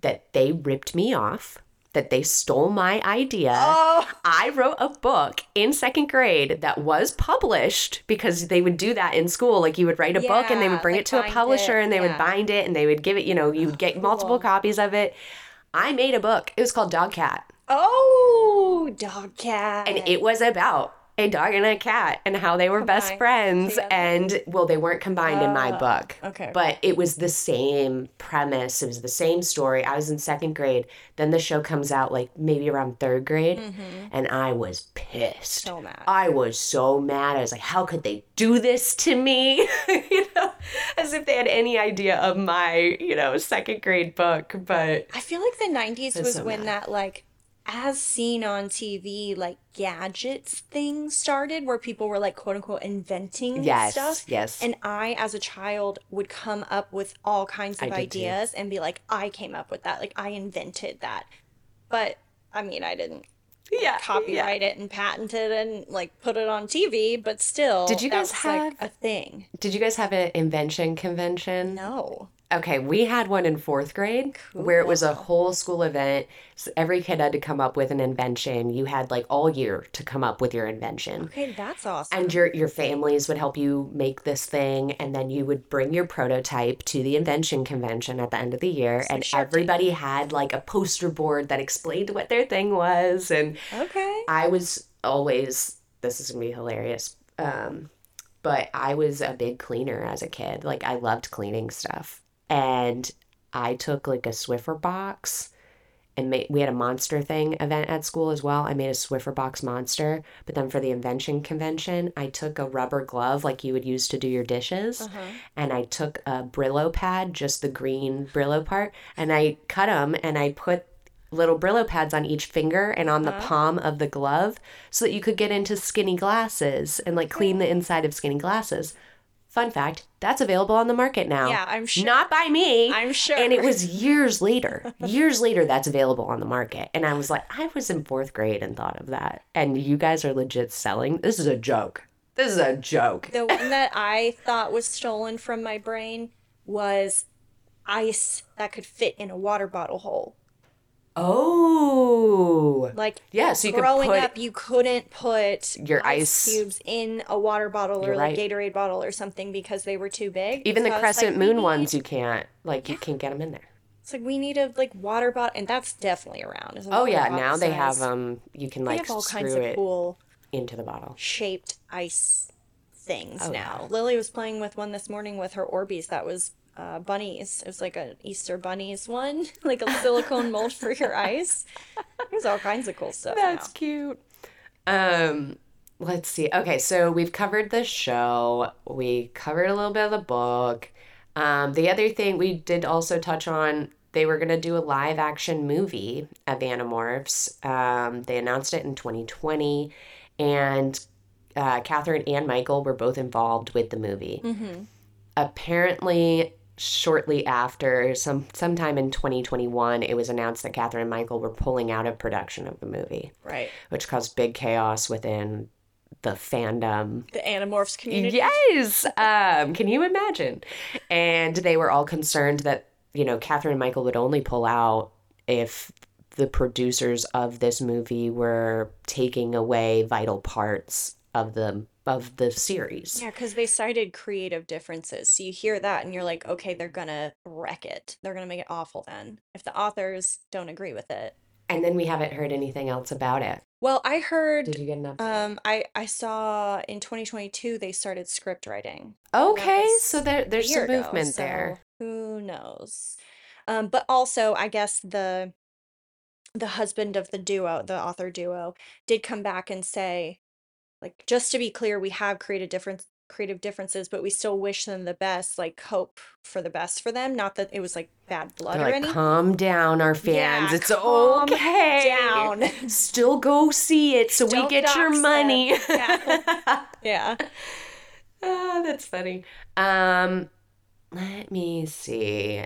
that they ripped me off, that they stole my idea. Oh, I wrote a book in second grade that was published because they would do that in school. Like you would write a book and they would bring it to a publisher it, and they would bind it and they would give it, you know, you would get multiple Cool. copies of it. I made a book. It was called Dog Cat. Oh, dog cat. And it was about a dog and a cat and how they were best friends. And well, they weren't combined in my Oh, book. okay. But it was the same premise. It was the same story. I was in second grade. Then the show comes out like maybe around third grade. And I was pissed. Mm-hmm. So mad. I was so mad. I was like, how could they do this to me? you know, as if they had any idea of my, you know, second grade book. But I feel like the 90s was so when mad. that, like, as seen on TV, like gadgets thing started where people were, like, quote unquote, inventing yes, stuff. yes. And I, as a child, would come up with all kinds of I ideas and be like, I came up with that. Like, I invented that. But, I mean, I didn't yeah, yeah. copyright it and patent it and, like, put it on TV, but still. Did you that guys was, like, have- a thing? Did you guys have an invention convention? No. Okay, we had one in fourth grade where it was a whole school event. So every kid had to come up with an invention. You had like all year to come up with your invention. Okay, that's awesome. And your your families would help you make this thing, and then you would bring your prototype to the invention convention at the end of the year, and Shark Tank. everybody had like a poster board that explained what their thing was. And okay. I was always this is gonna be hilarious. Um, but I was a big cleaner as a kid. Like I loved cleaning stuff, and I took like a Swiffer box. And made, we had a monster thing event at school as well. I made a Swiffer box monster, but then for the invention convention, I took a rubber glove like you would use to do your dishes, Uh-huh. and I took a Brillo pad, just the green Brillo part, and I cut them and I put little Brillo pads on each finger and on the palm of the glove so that you could get into skinny glasses and like clean the inside of skinny glasses. Fun fact, that's available on the market now. Yeah, I'm sure. Not by me. I'm sure. And it was years later. years later that's available on the market. And I was like, I was in fourth grade and thought of that. And you guys are legit selling. This is a joke. This is a joke. The one that I thought was stolen from my brain was ice that could fit in a water bottle hole. Oh. Like Yeah, so you could growing put- up, you couldn't put Your ice- cubes in a water bottle or You're like right. Gatorade bottle or something because they were too big. Even So the I was crescent like, we moon need- ones you can't. Like you can't get them in there. It's like we need a like water bottle, and that's definitely around. is a Oh water yeah, bottle now they have size. them. You can They like have all screw kinds of it cool into the bottle. shaped ice things Oh, now. Lily was playing with one this morning with her Orbeez that was uh, bunnies. It was like an Easter bunnies one, like a silicone mold for your ice. There's all kinds of cool stuff That's now. cute. Um, let's see. Okay, so we've covered the show. We covered a little bit of the book. Um, the other thing we did also touch on, they were gonna do a live action movie of Animorphs. Um, they announced it in 2020, and uh, Catherine and Michael were both involved with the movie. Apparently, shortly after, some sometime in 2021, it was announced that Catherine and Michael were pulling out of production of the movie, Right. which caused big chaos within the fandom. The Animorphs community. Yes. Um, can you imagine? And they were all concerned that, you know, Catherine and Michael would only pull out if the producers of this movie were taking away vital parts of the of the series. Yeah, because they cited creative differences. So you hear that and you're like, okay, they're gonna wreck it. They're gonna make it awful then. If the authors don't agree with it. And then we haven't heard anything else about it. Well, I heard. Did you get update? um I I saw in 2022 they started script writing. okay, so there a there's some ago, movement there. who knows? Um, but also I guess the the husband of the duo, the author duo, did come back and say, like, just to be clear, we have created different creative differences, but we still wish them the best, like hope for the best for them. Not that it was like bad blood They're or like, anything. calm down, our fans. Yeah, it's calm okay. down. Still go see it so we get your money. Yeah. Yeah. Ah, that's funny. Um, let me see.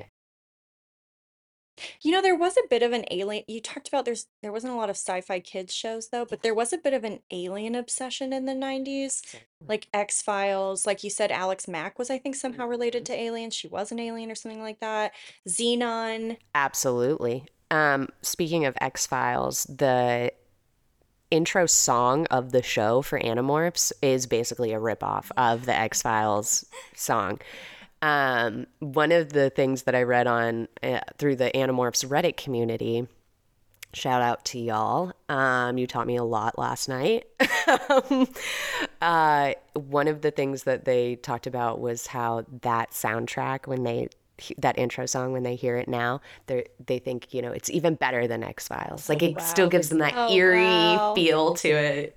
You know, there was a bit of an alien. You talked about there's there wasn't a lot of sci-fi kids shows though, but there was a bit of an alien obsession in the 90s. Like X-Files, like you said, Alex Mack was, I think, somehow related to aliens. She was an alien or something like that. Zenon. Absolutely. Um, speaking of X Files, the intro song of the show for Animorphs is basically a ripoff of the X Files song. Um, one of the things that I read on uh, through the Animorphs Reddit community, shout out to y'all. Um, you taught me a lot last night. Um, uh, one of the things that they talked about was how that soundtrack, when they that intro song when they hear it now they they think you know it's even better than X Files like it still Wow. gives them that Oh, eerie wow. feel to it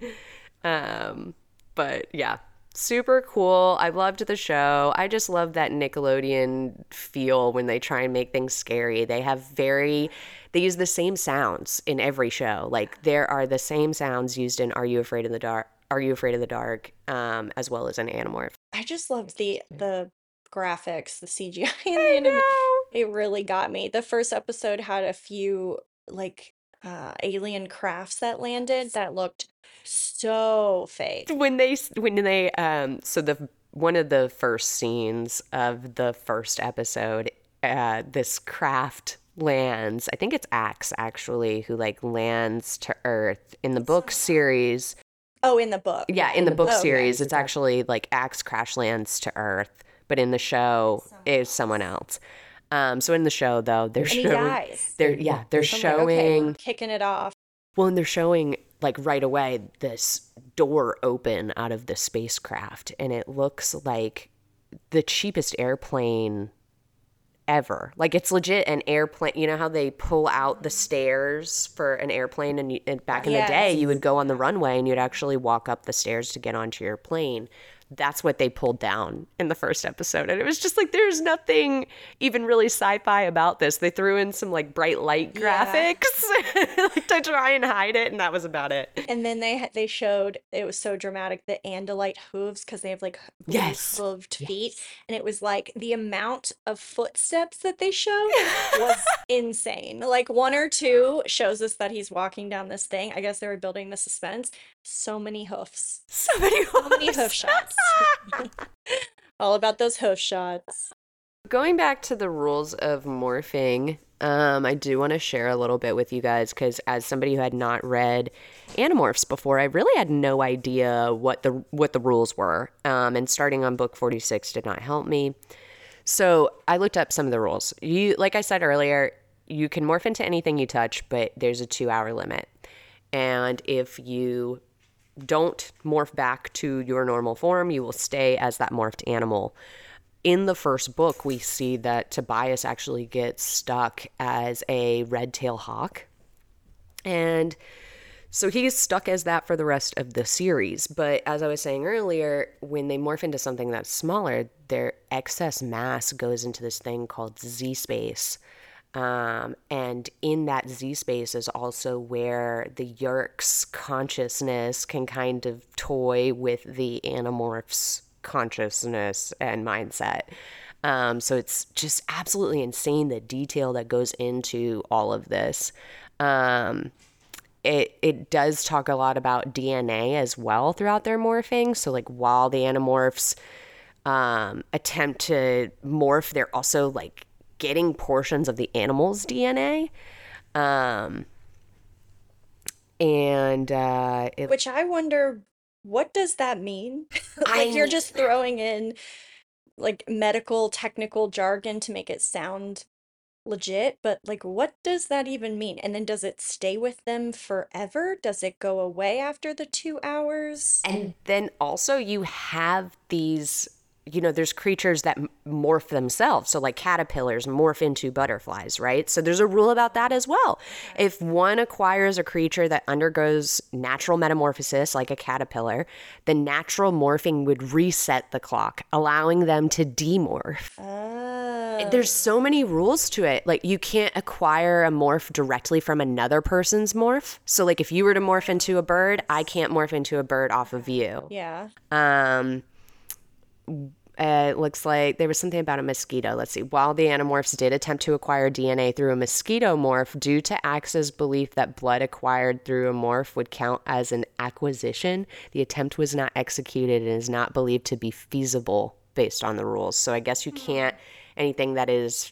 um but yeah super cool. I loved the show. I just love that Nickelodeon feel when they try and make things scary. They have very they use the same sounds in every show. Like there are the same sounds used in Are You Afraid of the Dark Are You Afraid of the Dark um as well as in Animorph. I just loved the the graphics, the CGI and the anim- It really got me. The first episode had a few like uh alien crafts that landed that looked so fake. when they when they um so the one of the first scenes of the first episode uh this craft lands i think it's Ax actually who like lands to earth in the book series Oh, in the book. yeah in the book Oh, okay. series it's actually like Ax crash lands to earth but in the show is someone else um so in the show though they're And showing they're yeah they're I'm like, okay, showing kicking it off. well, and they're showing like right away this door open out of the spacecraft, and it looks like the cheapest airplane ever. Like it's legit an airplane. You know how they pull out the stairs for an airplane, and, you, and back in the day, you would go on the runway and you'd actually walk up the stairs to get onto your plane. That's what they pulled down in the first episode. And it was just like, there's nothing even really sci fi about this. They threw in some like bright light Yeah. graphics like, to try and hide it, and that was about it. And then they they showed it was so dramatic the Andalite hooves because they have like Yes. hooved feet, and it was like the amount of footsteps that they showed was insane. Like one or two shows us that he's walking down this thing. I guess they were building the suspense. So many hoofs, So many, so many hoof shots. All about those hoof shots. Going back to the rules of morphing, um, I do want to share a little bit with you guys because, as somebody who had not read Animorphs before, I really had no idea what the what the rules were. Um, and starting on book forty six did not help me. So I looked up some of the rules. You, like I said earlier, you can morph into anything you touch, but there's a two hour limit. And if you don't morph back to your normal form, you will stay as that morphed animal. In the first book, we see that Tobias actually gets stuck as a red tail hawk. And so he's stuck as that for the rest of the series. But as I was saying earlier, when they morph into something that's smaller, their excess mass goes into this thing called Z space. Um, and in that Z space is also where the Yeerk's consciousness can kind of toy with the Animorphs' consciousness and mindset. Um, so it's just absolutely insane the detail that goes into all of this. Um, it it does talk a lot about DNA as well throughout their morphing. So like while the animorphs um, attempt to morph, they're also like getting portions of the animal's DNA. Um, and uh, it, Which I wonder, what does that mean? I Like you're just throwing in like medical technical jargon to make it sound legit, but like what does that even mean? And then does it stay with them forever? Does it go away after the two hours? And then also you have these, you know, there's creatures that morph themselves. So like caterpillars morph into butterflies, right? So there's a rule about that as well. If one acquires a creature that undergoes natural metamorphosis like a caterpillar, the natural morphing would reset the clock, allowing them to demorph. Oh. There's so many rules to it. Like you can't acquire a morph directly from another person's morph. So like if you were to morph into a bird, I can't morph into a bird off of you. Yeah. Um, uh, it looks like there was something about a mosquito. Let's see. While the Animorphs did attempt to acquire DNA through a mosquito morph, due to Ax's belief that blood acquired through a morph would count as an acquisition, the attempt was not executed and is not believed to be feasible based on the rules. So I guess you can't anything that is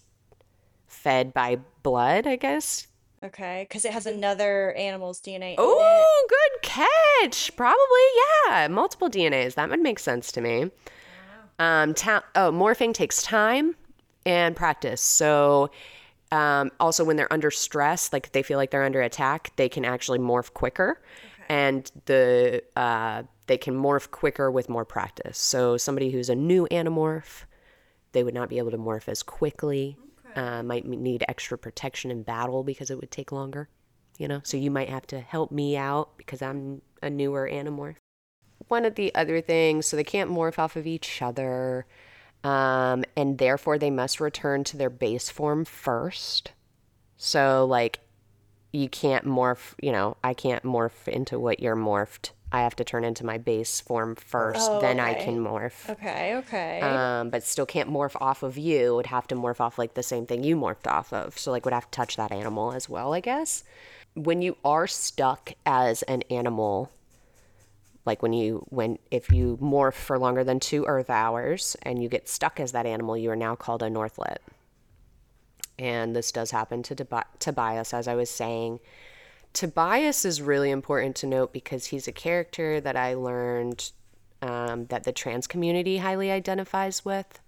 fed by blood, I guess. Okay, because it has another animal's DNA. Oh, good catch. Probably, yeah. Multiple DNAs. That would make sense to me. Um, ta- oh, morphing takes time and practice. So, um, also when they're under stress, like they feel like they're under attack, they can actually morph quicker, and the uh, they can morph quicker with more practice. So, somebody who's a new animorph, they would not be able to morph as quickly. Uh, might need extra protection in battle because it would take longer. You know, so you might have to help me out because I'm a newer animorph one of the other things, so they can't morph off of each other, um, and therefore they must return to their base form first. So, like, you can't morph, you know, I can't morph into what you're morphed. I have to turn into my base form first, Oh, then I can morph. Okay, okay. Um, but still can't morph off of you. Would have to morph off like the same thing you morphed off of. So like would have to touch that animal as well, I guess. When you are stuck as an animal, like when you when if you morph for longer than two earth hours and you get stuck as that animal you are now called a nothlit and this does happen to Tobi- tobias as i was saying. Tobias is really important to note because he's a character that i learned um, that the trans community highly identifies with.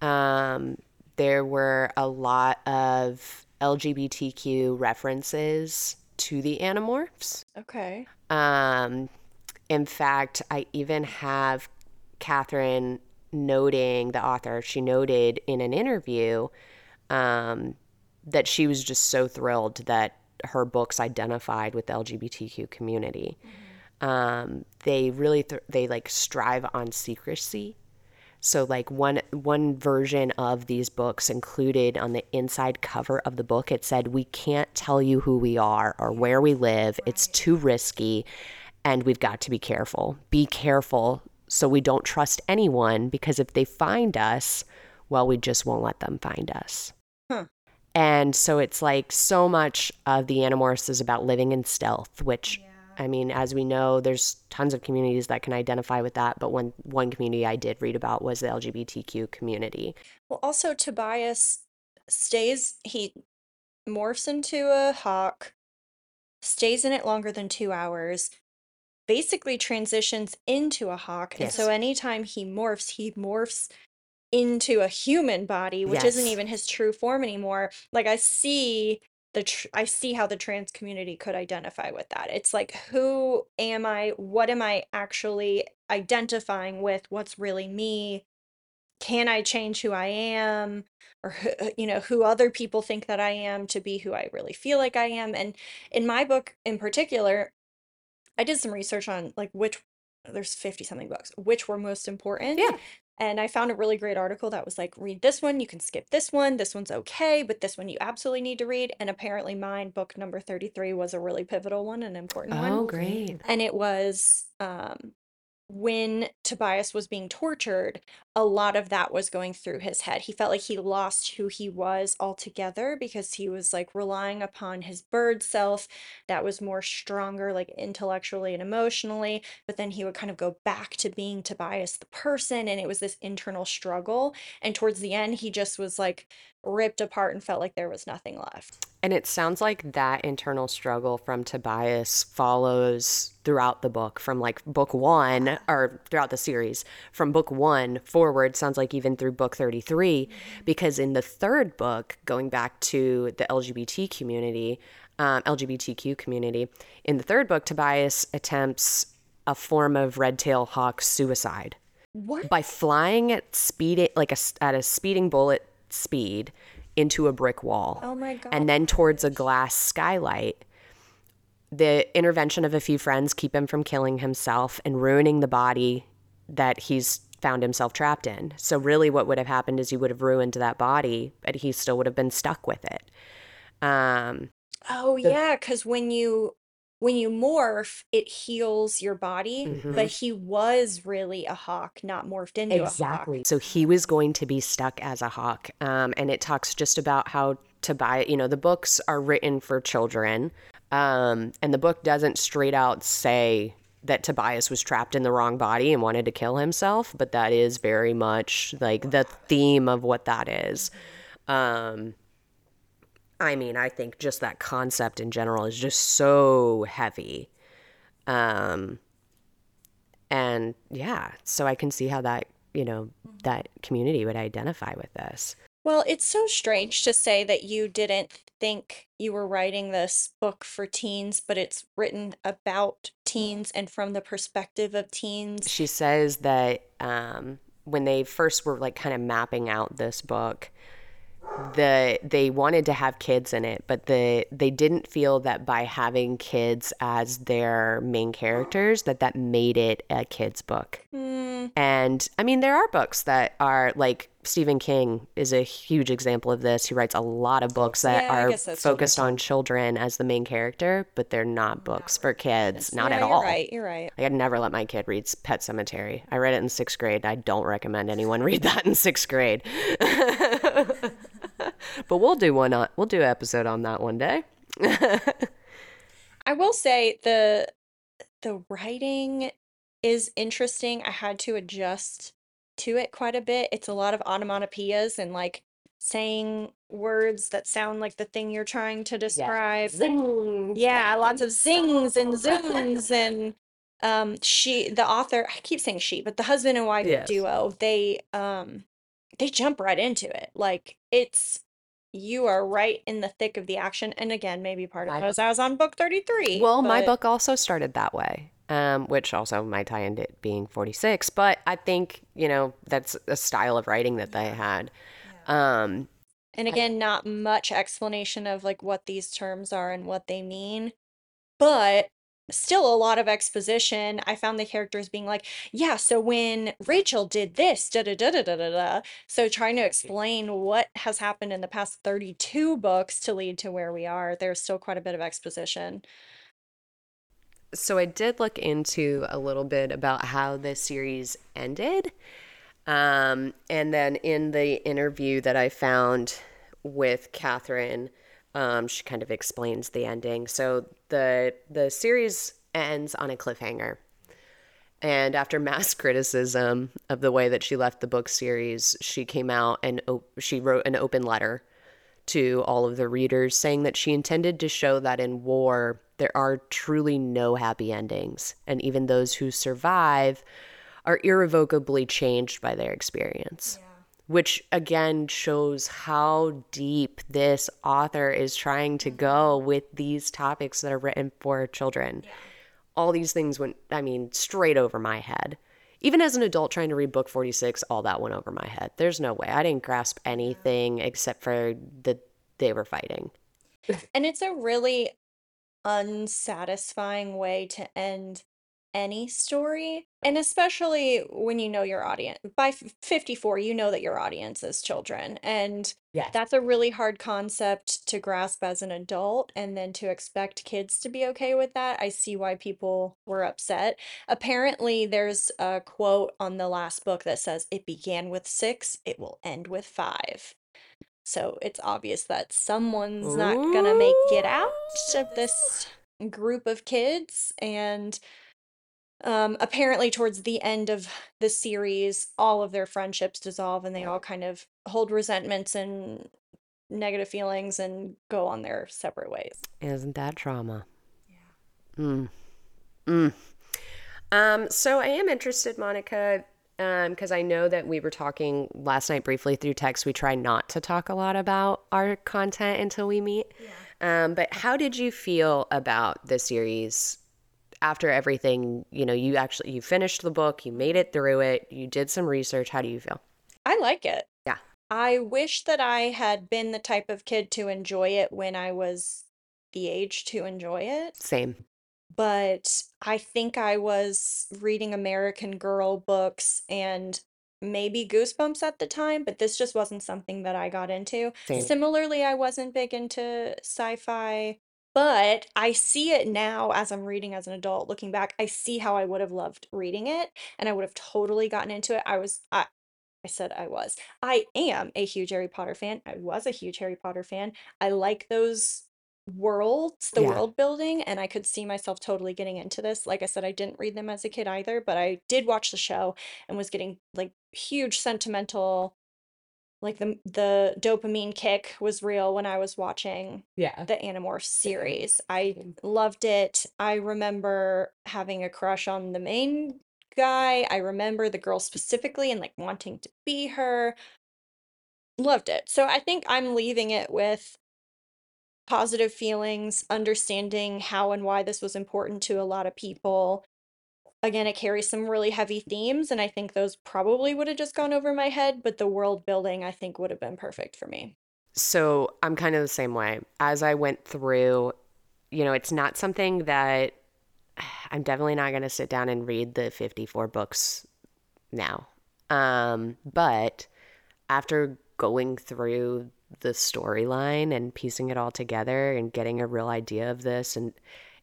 Um, there were a lot of lgbtq references to the animorphs. Okay. um, in fact, I even have Catherine noting the author. She noted in an interview um, that she was just so thrilled that her books identified with the LGBTQ community. Um, they really th- they like strive on secrecy. So like one one version of these books included on the inside cover of the book it said we can't tell you who we are or where we live. It's too risky and we've got to be careful. Be careful so we don't trust anyone because if they find us, well we just won't let them find us. Huh. And so it's like so much of the Animorphs is about living in stealth, which I mean, as we know, there's tons of communities that can identify with that. But one one community I did read about was the LGBTQ community. Well, also Tobias stays, he morphs into a hawk, stays in it longer than two hours, basically transitions into a hawk. And so anytime he morphs, he morphs into a human body, which isn't Yes. even his true form anymore. Like I see the tr I see how the trans community could identify with that. It's like, who am I? What am I actually identifying with? What's really me? Can I change who I am? Or who, uh, you know, who other people think that I am to be who I really feel like I am? And in my book in particular, I did some research on like which there's 50 something books, which were most important. Yeah. And I found a really great article that was like, read this one, you can skip this one, this one's okay, but this one you absolutely need to read. And apparently, mine, book number 33, was a really pivotal one, an important one. Oh, great. And it was um, when Tobias was being tortured, a lot of that was going through his head. He felt like he lost who he was altogether because he was like relying upon his bird self that was more stronger, like intellectually and emotionally. But then he would kind of go back to being Tobias the person, and it was this internal struggle. And towards the end, he just was like ripped apart and felt like there was nothing left. And it sounds like that internal struggle from Tobias follows throughout the book from like book one or throughout the series from book one forward, sounds like even through book 33. Because in the third book, going back to the LGBT community, um, LGBTQ community, in the third book, Tobias attempts a form of red tail hawk suicide What? by flying at speed like a, at a speeding bullet speed into a brick wall Oh my God. and then towards a glass skylight the intervention of a few friends keep him from killing himself and ruining the body that he's found himself trapped in so really what would have happened is he would have ruined that body but he still would have been stuck with it um Oh yeah, because when you when you morph, it heals your body, Mm-hmm. but he was really a hawk, not morphed into a hawk. Exactly so he was going to be stuck as a hawk. Um, and it talks just about how Tobias, you know, the books are written for children. Um, and the book doesn't straight out say that Tobias was trapped in the wrong body and wanted to kill himself, but that is very much like the theme of what that is. Um, I mean, I think just that concept in general is just so heavy. Um, and yeah, so I can see how that, you know, that community would identify with this. Well, it's so strange to say that you didn't think you were writing this book for teens, but it's written about teens and from the perspective of teens. She says that um, when they first were like kind of mapping out this book, the they wanted to have kids in it, but the they didn't feel that by having kids as their main characters that that made it a kids book. Hmm. And I mean, there are books that are like Stephen King is a huge example of this. He writes a lot of books that Yeah, are true. focused on children as the main character, but they're not books for kids, not yeah, at you're all. right. You're right. Like, I'd never let my kid read Pet Sematary. I read it in sixth grade. I don't recommend anyone read that in sixth grade. but we'll do one. On, we'll do an episode on that one day. I will say the the writing is interesting. I had to adjust to it quite a bit. It's a lot of onomatopoeias and like saying words that sound like the thing you're trying to describe. Yeah, lots of zings and zooms and um she the author I keep saying she, but the husband and wife Yes. duo, they um they jump right into it. Like it's you are right in the thick of the action. And again, maybe part of it was I was on book 33. Well, my book also started that way, um, which also might tie into it being 46. But I think, you know, that's a style of writing that they had. Um, And again, not much explanation of like what these terms are and what they mean, but still a lot of exposition. I found the characters being like, yeah, so when Rachel did this, da da da da da da da. So trying to explain what has happened in the past 32 books to lead to where we are, there's still quite a bit of exposition. so I did look into a little bit about how the series ended. Um, and then in the interview that I found with Catherine, um, she kind of explains the ending. So the the series ends on a cliffhanger. And after mass criticism of the way that she left the book series, she came out and op- she wrote an open letter to all of the readers saying that she intended to show that in war there are truly no happy endings and even those who survive are irrevocably changed by their experience which again shows how deep this author is trying to go with these topics that are written for children. All these things went i mean straight over my head. Even as an adult trying to read book 46 all that went over my head. There's no way. I didn't grasp anything except for that they were fighting. And it's a really unsatisfying way to end any story. And especially when you know your audience. By 54, you know that your audience is children. And yes. that's a really hard concept to grasp as an adult. And then to expect kids to be okay with that, I see why people were upset. Apparently, there's a quote on the last book that says, It began with six, it will end with five. So it's obvious that someone's not gonna make it out of this group of kids. And um, apparently, towards the end of the series, all of their friendships dissolve and they all kind of hold resentments and negative feelings and go on their separate ways. Isn't that trauma? Yeah. Mm. Mm. Um, so I am interested, Monica, um, because um, I know that we were talking last night briefly through text. We try not to talk a lot about our content until we meet. Yeah. Um, but how did you feel about the series after everything? You know, you actually you finished the book, you made it through it, you did some research. How do you feel? I like it. Yeah. I wish that I had been the type of kid to enjoy it when I was the age to enjoy it. Same but I think I was reading American Girl books and maybe Goosebumps at the time, but this just wasn't something that I got into. Same. Similarly, I wasn't big into sci-fi, but I see it now as I'm reading as an adult, looking back, I see how I would have loved reading it and I would have totally gotten into it. I was I I said I was. I am a huge Harry Potter fan. I was a huge Harry Potter fan. I like those worlds, the Yeah. world building, and I could see myself totally getting into this. Like I said, I didn't read them as a kid either, but I did watch the show and was getting like huge sentimental like the the dopamine kick was real when I was watching Yeah. the Animorphs series. I loved it. I remember having a crush on the main guy. I remember the girl specifically and like wanting to be her. Loved it. So I think I'm leaving it with positive feelings, understanding how and why this was important to a lot of people. Again, it carries some really heavy themes, and I think those probably would have just gone over my head, but the world building I think would have been perfect for me. So I'm kind of the same way. As I went through, you know, it's not something that I'm definitely not going to sit down and read the 54 books now. Um, but after going through the storyline and piecing it all together and getting a real idea of this and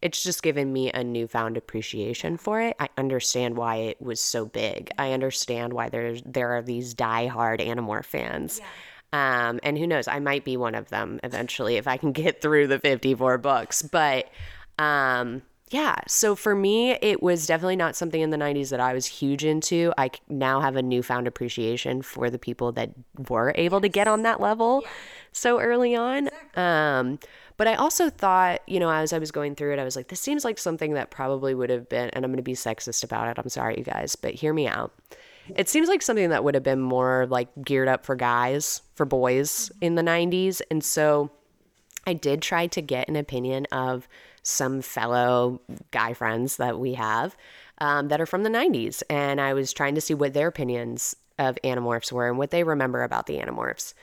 it's just given me a newfound appreciation for it. I understand why it was so big. I understand why there's there are these diehard Animorph fans. Yeah. Um, and who knows, I might be one of them eventually if I can get through the 54 books. But um, yeah, so for me, it was definitely not something in the 90s that I was huge into. I now have a newfound appreciation for the people that were able to get on that level yeah. so early on. Exactly. Um, but I also thought, you know, as I was going through it, I was like, this seems like something that probably would have been, and I'm going to be sexist about it. I'm sorry, you guys, but hear me out. It seems like something that would have been more like geared up for guys, for boys in the 90s. And so I did try to get an opinion of some fellow guy friends that we have um, that are from the 90s. And I was trying to see what their opinions of Animorphs were and what they remember about the Animorphs.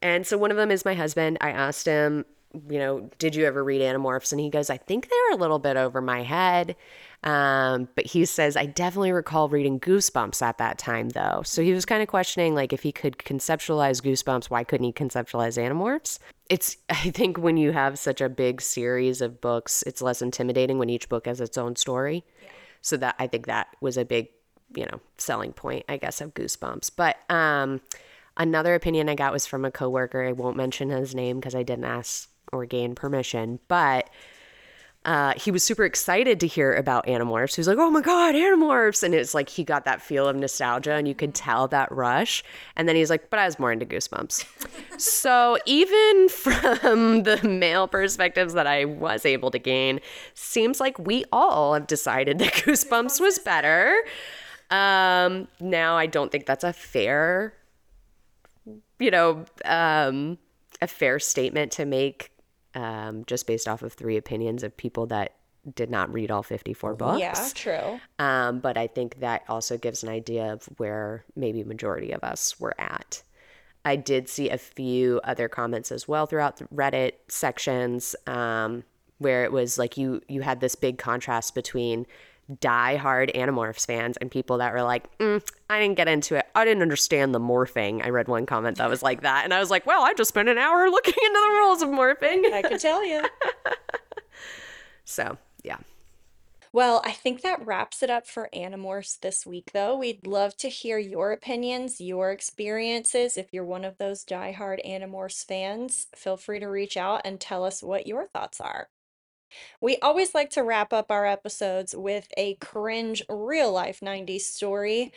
And so one of them is my husband. I asked him, you know, did you ever read Animorphs? And he goes, I think they were a little bit over my head. Um, but he says, I definitely recall reading Goosebumps at that time, though. So he was kind of questioning, like, if he could conceptualize Goosebumps, why couldn't he conceptualize Animorphs? It's, I think, when you have such a big series of books, it's less intimidating when each book has its own story. Yeah. So that, I think that was a big, you know, selling point, I guess, of Goosebumps. But, um, Another opinion I got was from a coworker. I won't mention his name because I didn't ask or gain permission, but uh, he was super excited to hear about Animorphs. He was like, "Oh my god, Animorphs!" And it's like he got that feel of nostalgia, and you could tell that rush. And then he's like, "But I was more into Goosebumps." so even from the male perspectives that I was able to gain, seems like we all have decided that Goosebumps was better. Um, now I don't think that's a fair, you know, um, a fair statement to make um, just based off of three opinions of people that did not read all 54 books. Yeah, true. Um, but I think that also gives an idea of where maybe majority of us were at. I did see a few other comments as well throughout the Reddit sections um, where it was like you you had this big contrast between die-hard Animorphs fans and people that were like, mm, I didn't get into it. I didn't understand the morphing. I read one comment that was like that. And I was like, well, I just spent an hour looking into the rules of morphing. I could tell you. So, yeah. Well, I think that wraps it up for Animorphs this week, though. We'd love to hear your opinions, your experiences. If you're one of those diehard Animorphs fans, feel free to reach out and tell us what your thoughts are. We always like to wrap up our episodes with a cringe real life 90s story.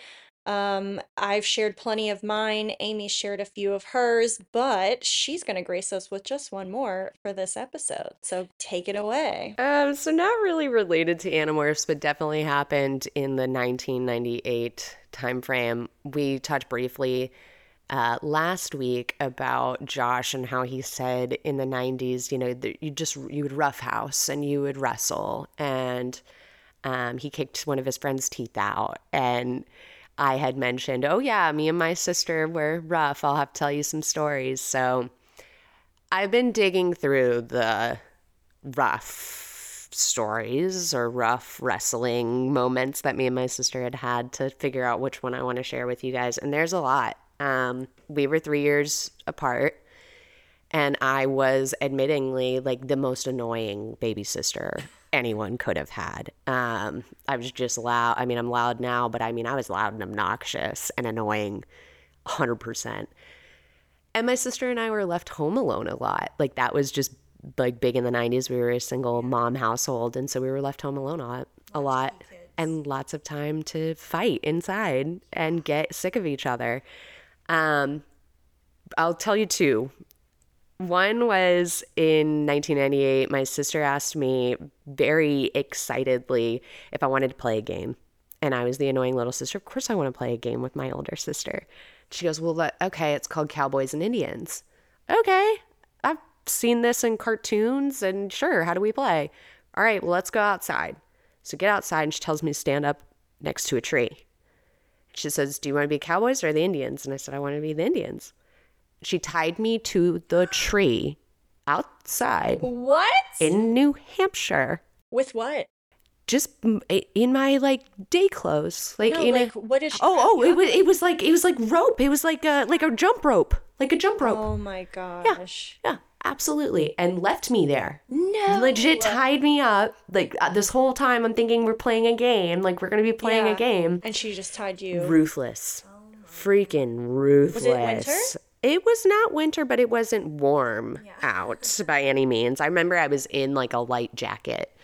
Um, I've shared plenty of mine. Amy shared a few of hers, but she's going to grace us with just one more for this episode. So take it away. Um, so not really related to Animorphs, but definitely happened in the 1998 timeframe. We touched briefly uh, last week about Josh and how he said in the 90s, you know, that you just you would roughhouse and you would wrestle, and um, he kicked one of his friend's teeth out, and I had mentioned, oh yeah, me and my sister were rough. I'll have to tell you some stories. So I've been digging through the rough stories or rough wrestling moments that me and my sister had had to figure out which one I want to share with you guys. And there's a lot. Um, we were three years apart, and I was admittingly like the most annoying baby sister anyone could have had. Um, I was just loud. I mean, I'm loud now, but I mean, I was loud and obnoxious and annoying 100%. And my sister and I were left home alone a lot. Like, that was just like big in the 90s. We were a single mom household. And so we were left home alone a lot, a lot and lots of time to fight inside and get sick of each other. Um, I'll tell you two one was in 1998. My sister asked me very excitedly if I wanted to play a game. And I was the annoying little sister. Of course, I want to play a game with my older sister. She goes, Well, okay, it's called Cowboys and Indians. Okay, I've seen this in cartoons, and sure, how do we play? All right, well, let's go outside. So get outside, and she tells me to stand up next to a tree. She says, Do you want to be Cowboys or the Indians? And I said, I want to be the Indians. She tied me to the tree outside What? in New Hampshire. With what? Just in my like day clothes, like No, in like, a. what did she Oh, oh! It was it was like it was like rope. It was like a like a jump rope, like a jump rope. Oh my gosh. Yeah, Yeah, absolutely. And left me there. No. Legit tied me up. Like uh, this whole time, I'm thinking we're playing a game. Like we're gonna be playing Yeah. a game. And she just tied you. Ruthless. Freaking ruthless. Was it winter? It was not winter, but it wasn't warm out by any means. I remember I was in like a light jacket.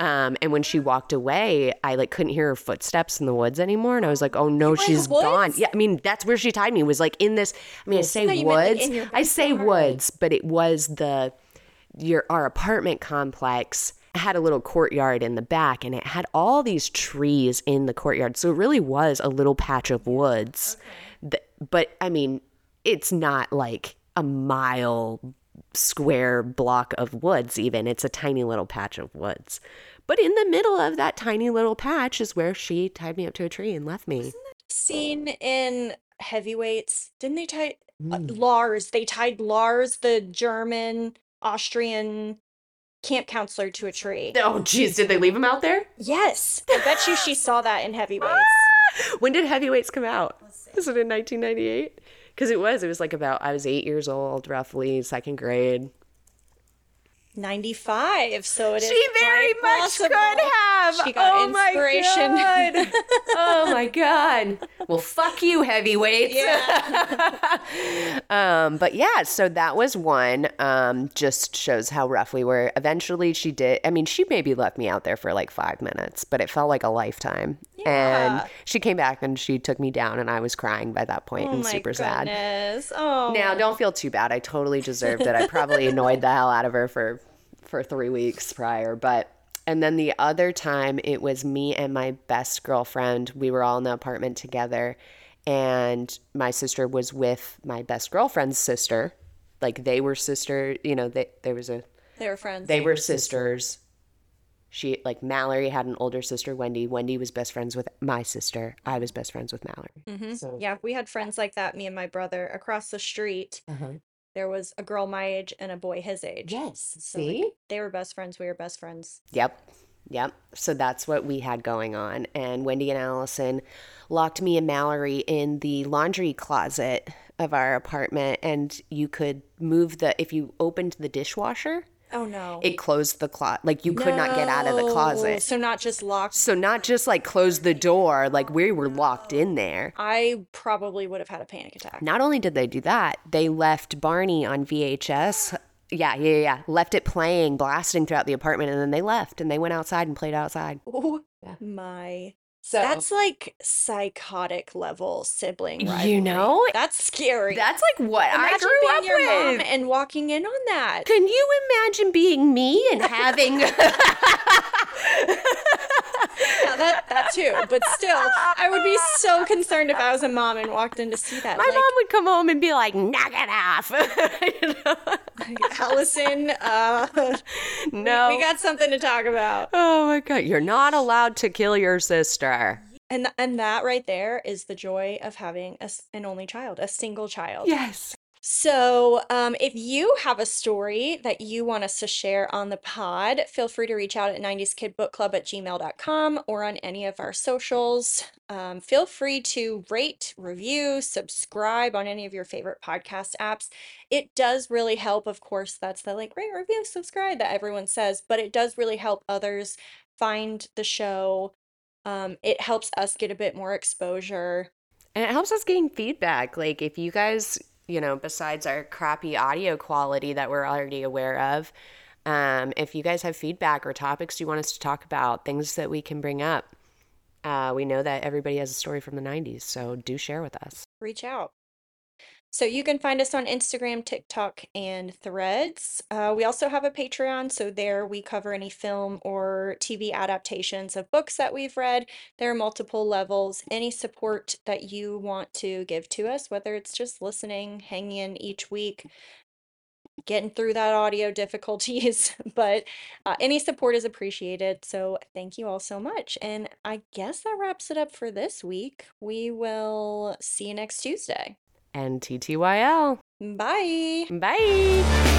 Um, and when she walked away, I like couldn't hear her footsteps in the woods anymore, and I was like, "Oh no, were in the she's gone." Yeah, I mean that's where she tied me. Was like in this. I mean, I say you meant, like, woods. I say woods, but it was the your our apartment complex had a little courtyard in the back and it had all these trees in the courtyard so it really was a little patch of woods Th- but i mean it's not like a mile square block of woods even it's a tiny little patch of woods but in the middle of that tiny little patch is where she tied me up to a tree and left me Scene in Heavyweights. Didn't they tie uh, Mm. Lars? They tied Lars, the German, Austrian camp counselor, to a tree. oh geez, did they leave him out there Yes. I bet you she saw that in Heavyweights. when did heavyweights come out was it in 1998 because it was it was like about i was eight years old roughly second grade 95. So it is she very much could have. She got oh inspiration. my god. Oh my god. Well fuck you heavyweights. Um but yeah so that was one um just shows how rough we were. Eventually she did i mean she maybe left me out there for like five minutes but it felt like a lifetime Yeah. and she came back and she took me down and i was crying by that point Oh and super sad goodness. Oh. now, don't feel too bad. I totally deserved it. I probably annoyed the hell out of her for for 3 weeks prior, but and then the other time it was me and my best girlfriend. We were all in the apartment together and my sister was with my best girlfriend's sister. Like they were sister, you know, they, there was a They were friends. they were sisters. She like Mallory had an older sister, Wendy. Wendy was best friends with my sister. I was best friends with Mallory. Mhm. So Yeah, we had friends like that, me and my brother. Across the street, uh-huh. there was a girl my age and a boy his age. Yes. So, like, See? they were best friends. We were best friends. Yep. Yep. So that's what we had going on. And Wendy and Allison locked me and Mallory in the laundry closet of our apartment. And you could move the, if you opened the dishwasher, Oh no. it closed the closet. Like you could not get out of the closet. So not just locked. So not just like close the door, like we were locked in there. I probably would have had a panic attack. Not only did they do that, they left Barney on VHS. Yeah, yeah, yeah. Left it playing, blasting throughout the apartment, and then they left and they went outside and played outside. Oh Yeah. my. So That's like psychotic level sibling You rivalry. know? That's scary. that's like what I Imagine grew being up your mom with. and walking in on that. Can you imagine being me and having that that too. But still, I would be so concerned if I was a mom and walked in to see that. my like, mom would come home and be like, "Knock it off." You know? Allison, uh, no. we got something to talk about. oh my god, you're not allowed to kill your sister. And and that right there is the joy of having a an only child, a single child. Yes. So, um, if you have a story that you want us to share on the pod, feel free to reach out at 90skidbookclub at gmail.com or on any of our socials. Um, feel free to rate, review, subscribe on any of your favorite podcast apps. It does really help. Of course, that's the like rate, review, subscribe that everyone says, but it does really help others find the show. Um, it helps us get a bit more exposure. And it helps us gain feedback. Like, if you guys, you know, besides our crappy audio quality that we're already aware of, um, if you guys have feedback or topics you want us to talk about, things that we can bring up, uh, we know that everybody has a story from the 90s, so do share with us. reach out. So you can find us on Instagram, TikTok, and Threads. Uh, we also have a Patreon, so there we cover any film or TV adaptations of books that we've read. There are multiple levels. Any support that you want to give to us, whether it's just listening, hanging in each week, getting through that audio difficulties, but uh, any support is appreciated. So thank you all so much. And I guess that wraps it up for this week. We will see you next Tuesday. And TTYL. Bye. Bye.